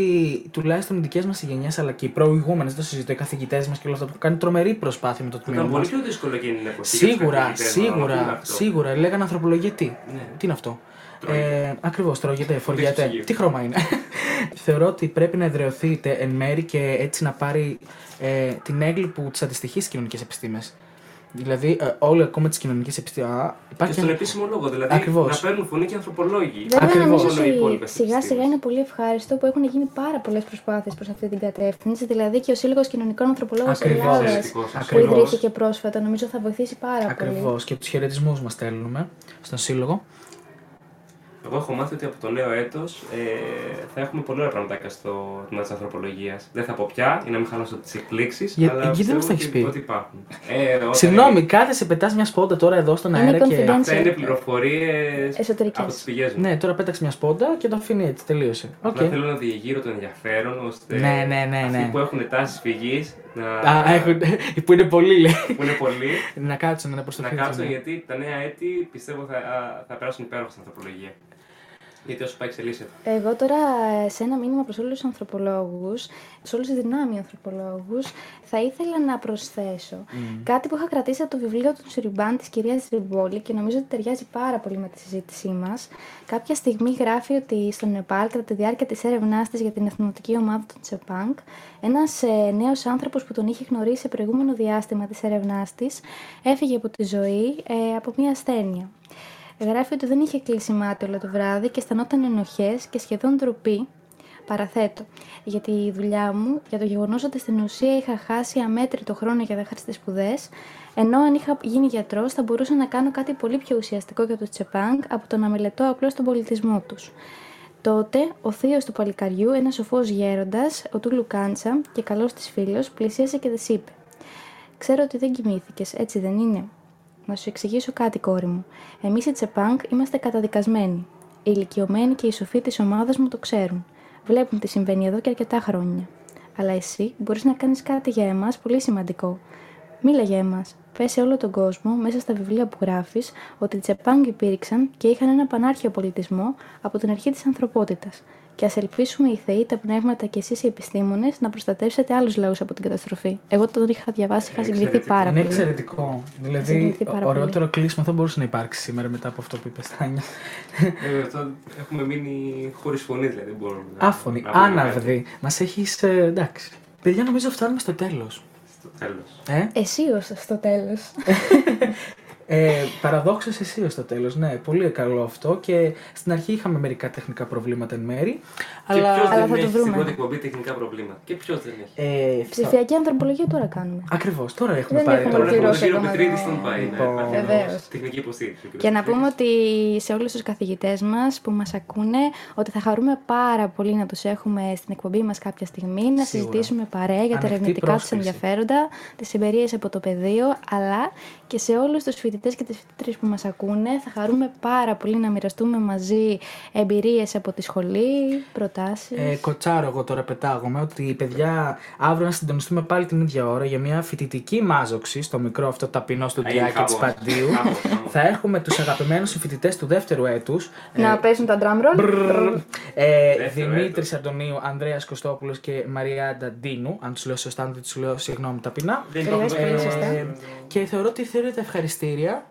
τουλάχιστον οι δικές μας γενιές αλλά και οι προηγούμενες, δεν το συζητώ, οι καθηγητές μας και όλα αυτά που κάνουν τρομερή προσπάθεια με το τμήμα. Ήταν πολύ μας. πιο δύσκολο εκείνη την εποχή. για τους Σίγουρα, καθηγητές, να το πούμε σίγουρα, αυτό. σίγουρα. Λέγανε ανθρωπολογία τι; Ναι. Τι είναι αυτό; Τρώγεται. Ε, Ακριβώς, τρώγεται, φοριέται. ψυγείο. Τι χρώμα είναι; Θεωρώ ότι πρέπει να εδραιωθείτε εν μέρη και έτσι να πάρει ε, την έγκλη που της αντιστοιχεί στις κοινωνικές επιστήμες. Δηλαδή, ε, όλοι ακόμα τις κοινωνικές επιστήμες. Και Υπάρχει στον επίσημο λόγο, δηλαδή Ακριβώς. να παίρνουν φωνή και ανθρωπολόγοι. Βέβαια, Ακριβώς. νομίζω Μόνο οι ότι υπόλοιπες σιγά σιγά επιστήμες. είναι πολύ ευχάριστο που έχουν γίνει πάρα πολλές προσπάθειες προς αυτή την κατεύθυνση. Δηλαδή και ο Σύλλογος Κοινωνικών Ανθρωπολόγων Ακριβώς. Ελλάδας, Εξαιρετικός, που ακριβώς. ιδρύθηκε πρόσφατα, νομίζω θα βοηθήσει πάρα Ακριβώς. πολύ. Και τους χαιρετισμούς μας στέλνουμε στον σύλλογο. Εγώ έχω μάθει ότι από το νέο έτος ε, θα έχουμε πολλά ωραία πραγματάκια στο τμήμα της ανθρωπολογίας. Δεν θα πω πια, για να μην χαλάσω τις εκπλήξεις. Για- αλλά γιατί δεν πιστεύω μας τα έχεις ότι- πει; Ότι υπάρχουν. Ε, όταν- Συγγνώμη, κάθεσαι, πετάς μια σπόντα τώρα εδώ στον Είναι αέρα και. confidential. Αυτά είναι πληροφορίες Εσωτερικές. από τις πηγές μου. Ναι, τώρα πέταξε μια σπόντα και το αφήνει έτσι, τελείωσε. Οκ. Απλά θέλω να διεγείρω το ενδιαφέρον ώστε Ναι, ναι, ναι, αυτοί ναι. που έχουν τάσεις φυγής να. Α, έχουν, που είναι πολύ, λέει. που είναι πολλοί να κάτσουν να να προσταθούν. κάτσουν γιατί τα νέα έτη πιστεύω θα, θα περάσουν υπέροχα στην ανθρωπολογία. Γιατί όσο πάει εξελίσσεται. Εγώ τώρα ε, σε ένα μήνυμα προς όλους τους ανθρωπολόγους, σε όλους τους δυνάμεις ανθρωπολόγους, θα ήθελα να προσθέσω κάτι που είχα κρατήσει από το βιβλίο του Τσουριμπάν της κυρίας Ριμπόλη και νομίζω ότι ταιριάζει πάρα πολύ με τη συζήτησή μας. Κάποια στιγμή γράφει ότι στο Νεπάλ, κατά τη διάρκεια της έρευνάς της για την εθνοτική ομάδα των Τσεπάνκ, ένας ε, νέος άνθρωπος που τον είχε γνωρίσει σε προηγούμενο διάστημα της έρευνάς της, έφυγε από τη ζωή ε, από μια ασθένεια. Γράφει ότι δεν είχε κλείσει μάτι όλο το βράδυ και αισθανόταν ενοχές και σχεδόν ντροπή. Παραθέτω. Για τη δουλειά μου, για το γεγονός ότι στην ουσία είχα χάσει αμέτρητο χρόνο για δάχαριστες σπουδές, ενώ αν είχα γίνει γιατρός θα μπορούσα να κάνω κάτι πολύ πιο ουσιαστικό για τους Τσεπάνκ από το να μελετώ απλώς τον πολιτισμό τους. Τότε, ο θείος του παλικαριού, ένας σοφός γέροντας, ο Τούλου Κάντσα και καλός της φίλος, πλησίασε και τη είπε: Ξέρω ότι δεν κοιμήθηκες, έτσι δεν είναι. Να σου εξηγήσω κάτι, κόρη μου. Εμείς οι Τσεπάνκ είμαστε καταδικασμένοι. Οι ηλικιωμένοι και οι σοφοί της ομάδας μου το ξέρουν. Βλέπουν τι συμβαίνει εδώ και αρκετά χρόνια. Αλλά εσύ μπορείς να κάνεις κάτι για εμάς πολύ σημαντικό. Μίλα για εμάς. Πες σε όλο τον κόσμο, μέσα στα βιβλία που γράφεις, ότι οι Τσεπάνγκ υπήρξαν και είχαν ένα πανάρχιο πολιτισμό από την αρχή της ανθρωπότητας. Και ας ελπίσουμε οι θεοί, τα πνεύματα και εσείς οι επιστήμονες να προστατεύσετε άλλους λαούς από την καταστροφή. Εγώ τον είχα διαβάσει, είχα συγκριθεί Εξαιρετικό. πάρα Είναι πολύ. εξαιρετικό. Δηλαδή, Συγκινηθεί πάρα πολύ. ωραιότερο κλείσμα θα μπορούσε να υπάρξει σήμερα μετά από αυτό που είπες, Στάνια. Ε, αυτό έχουμε μείνει χωρίς φωνή, δηλαδή. Δεν μπορούμε να- Άφωνη, να πούμε άναυδη. Μας έχεις. εντάξει. Παιδιά, νομίζω φτάνουμε στο τέλος. κάτι Στο τέλος. Ε; Εσύ ως στο τέλος. Ε, Παραδόξω εσύ στο τέλος. Ναι, πολύ καλό αυτό. Και στην αρχή είχαμε μερικά τεχνικά προβλήματα εν μέρη. Και ποιος Αλλά δεν θα το έχει στην βρούμε. πρώτη εκπομπή τεχνικά προβλήματα; Και ποιος δεν έχει; Ε, Ψηφιακή ανθρωπολογία τώρα κάνουμε. Ακριβώς, τώρα έχουμε Δεν πάρει έχουμε το. Τώρα έχουμε ολοκληρώσει τον κύριο ακόμα Πετρίδη το- στον πάει. ναι, Λοιπόν. υπάρχει ένας Βεβαίως. Τεχνική υποστήριξη. ο κύριος Και να Πετρίδης. πούμε ότι σε όλους τους καθηγητές μας που μας ακούνε ότι θα χαρούμε πάρα πολύ να τους έχουμε στην εκπομπή μας κάποια στιγμή, να Σίγουρα. συζητήσουμε παρέα για τα Ανοιχτή ερευνητικά τους πρόσκληση. ενδιαφέροντα, τις εμπειρίες από το πεδίο, αλλά και σε όλους τους φοιτητές φοιτητές και τις φοιτήτρες που μας ακούνε. Θα χαρούμε πάρα πολύ να μοιραστούμε μαζί εμπειρίες από τη σχολή, προτάσεις. Ε, κοτσάρω εγώ τώρα πετάγομαι ότι παιδιά αύριο να συντονιστούμε πάλι την ίδια ώρα για μια φοιτητική μάζοξη στο μικρό αυτό ταπεινό στο Θα γίνει διάκι της χαμός. Παντίου. Χαμός, χαμός. θα έχουμε τους αγαπημένους φοιτητέ του δεύτερου έτους. να πέσουν τα drum roll. Ε, Δεύτερο Δημήτρη έτος. Αντωνίου, Ανδρέας Κωστόπουλο και Μαρία Νταντίνου. Αν του λέω σωστά, αν δεν του λέω συγγνώμη ταπεινά. Δεν Το λες το πολύ έχουμε. σωστά. και θεωρώ ότι θέλετε ευχαριστήρια.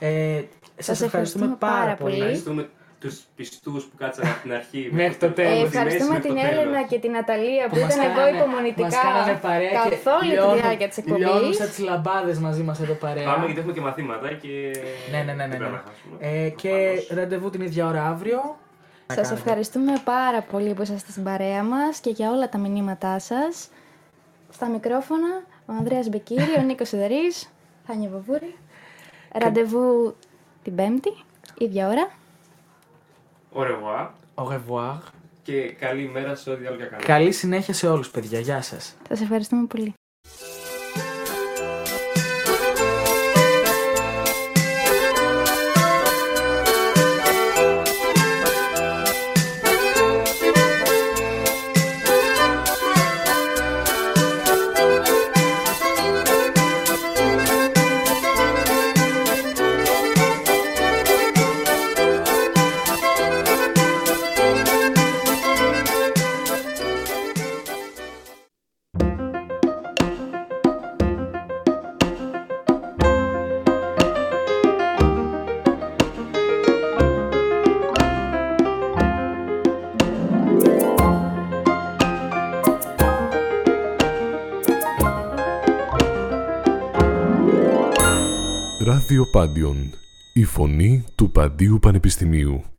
Ε, σας ευχαριστούμε πάρα πολύ. Ευχαριστούμε τους πιστούς που κάτσαν από την αρχή. Μέχρι το από τέλος. τη Ε, μέση ευχαριστούμε μέχρι την το τέλος. Έλενα και την Ναταλία που, που μας ήταν εδώ κάνανε- υπομονητικά μας κάνανε παρέα και καθ' όλη τη λιώνουν- διάρκεια της εκπομπής. Λιώνουν σαν τις λαμπάδες μαζί μας εδώ παρέα. Πάμε γιατί έχουμε και μαθήματα και. Ναι, ναι, ναι, ναι, δεν πρέπει ναι. να χάσουμε. Ε, και Προφανώς. ραντεβού την ίδια ώρα αύριο. Να Σας κάνετε. ευχαριστούμε πάρα πολύ που είσαστε στην παρέα μας και για όλα τα μηνύματά σας. Στα μικρόφωνα, ο Ανδρέας Μπεκύρη, ο Νίκος Σιδερής, Θάνια Βαβούρη. Ραντεβού την Πέμπτη, ίδια ώρα. Au revoir Au revoir. και καλή μέρα σε ό,τι άλλο και κάνετε. Καλή συνέχεια σε όλους παιδιά. Γεια σας. Σας ευχαριστούμε πολύ. Ράδιο Πάντιον. Η φωνή του Παντίου Πανεπιστημίου.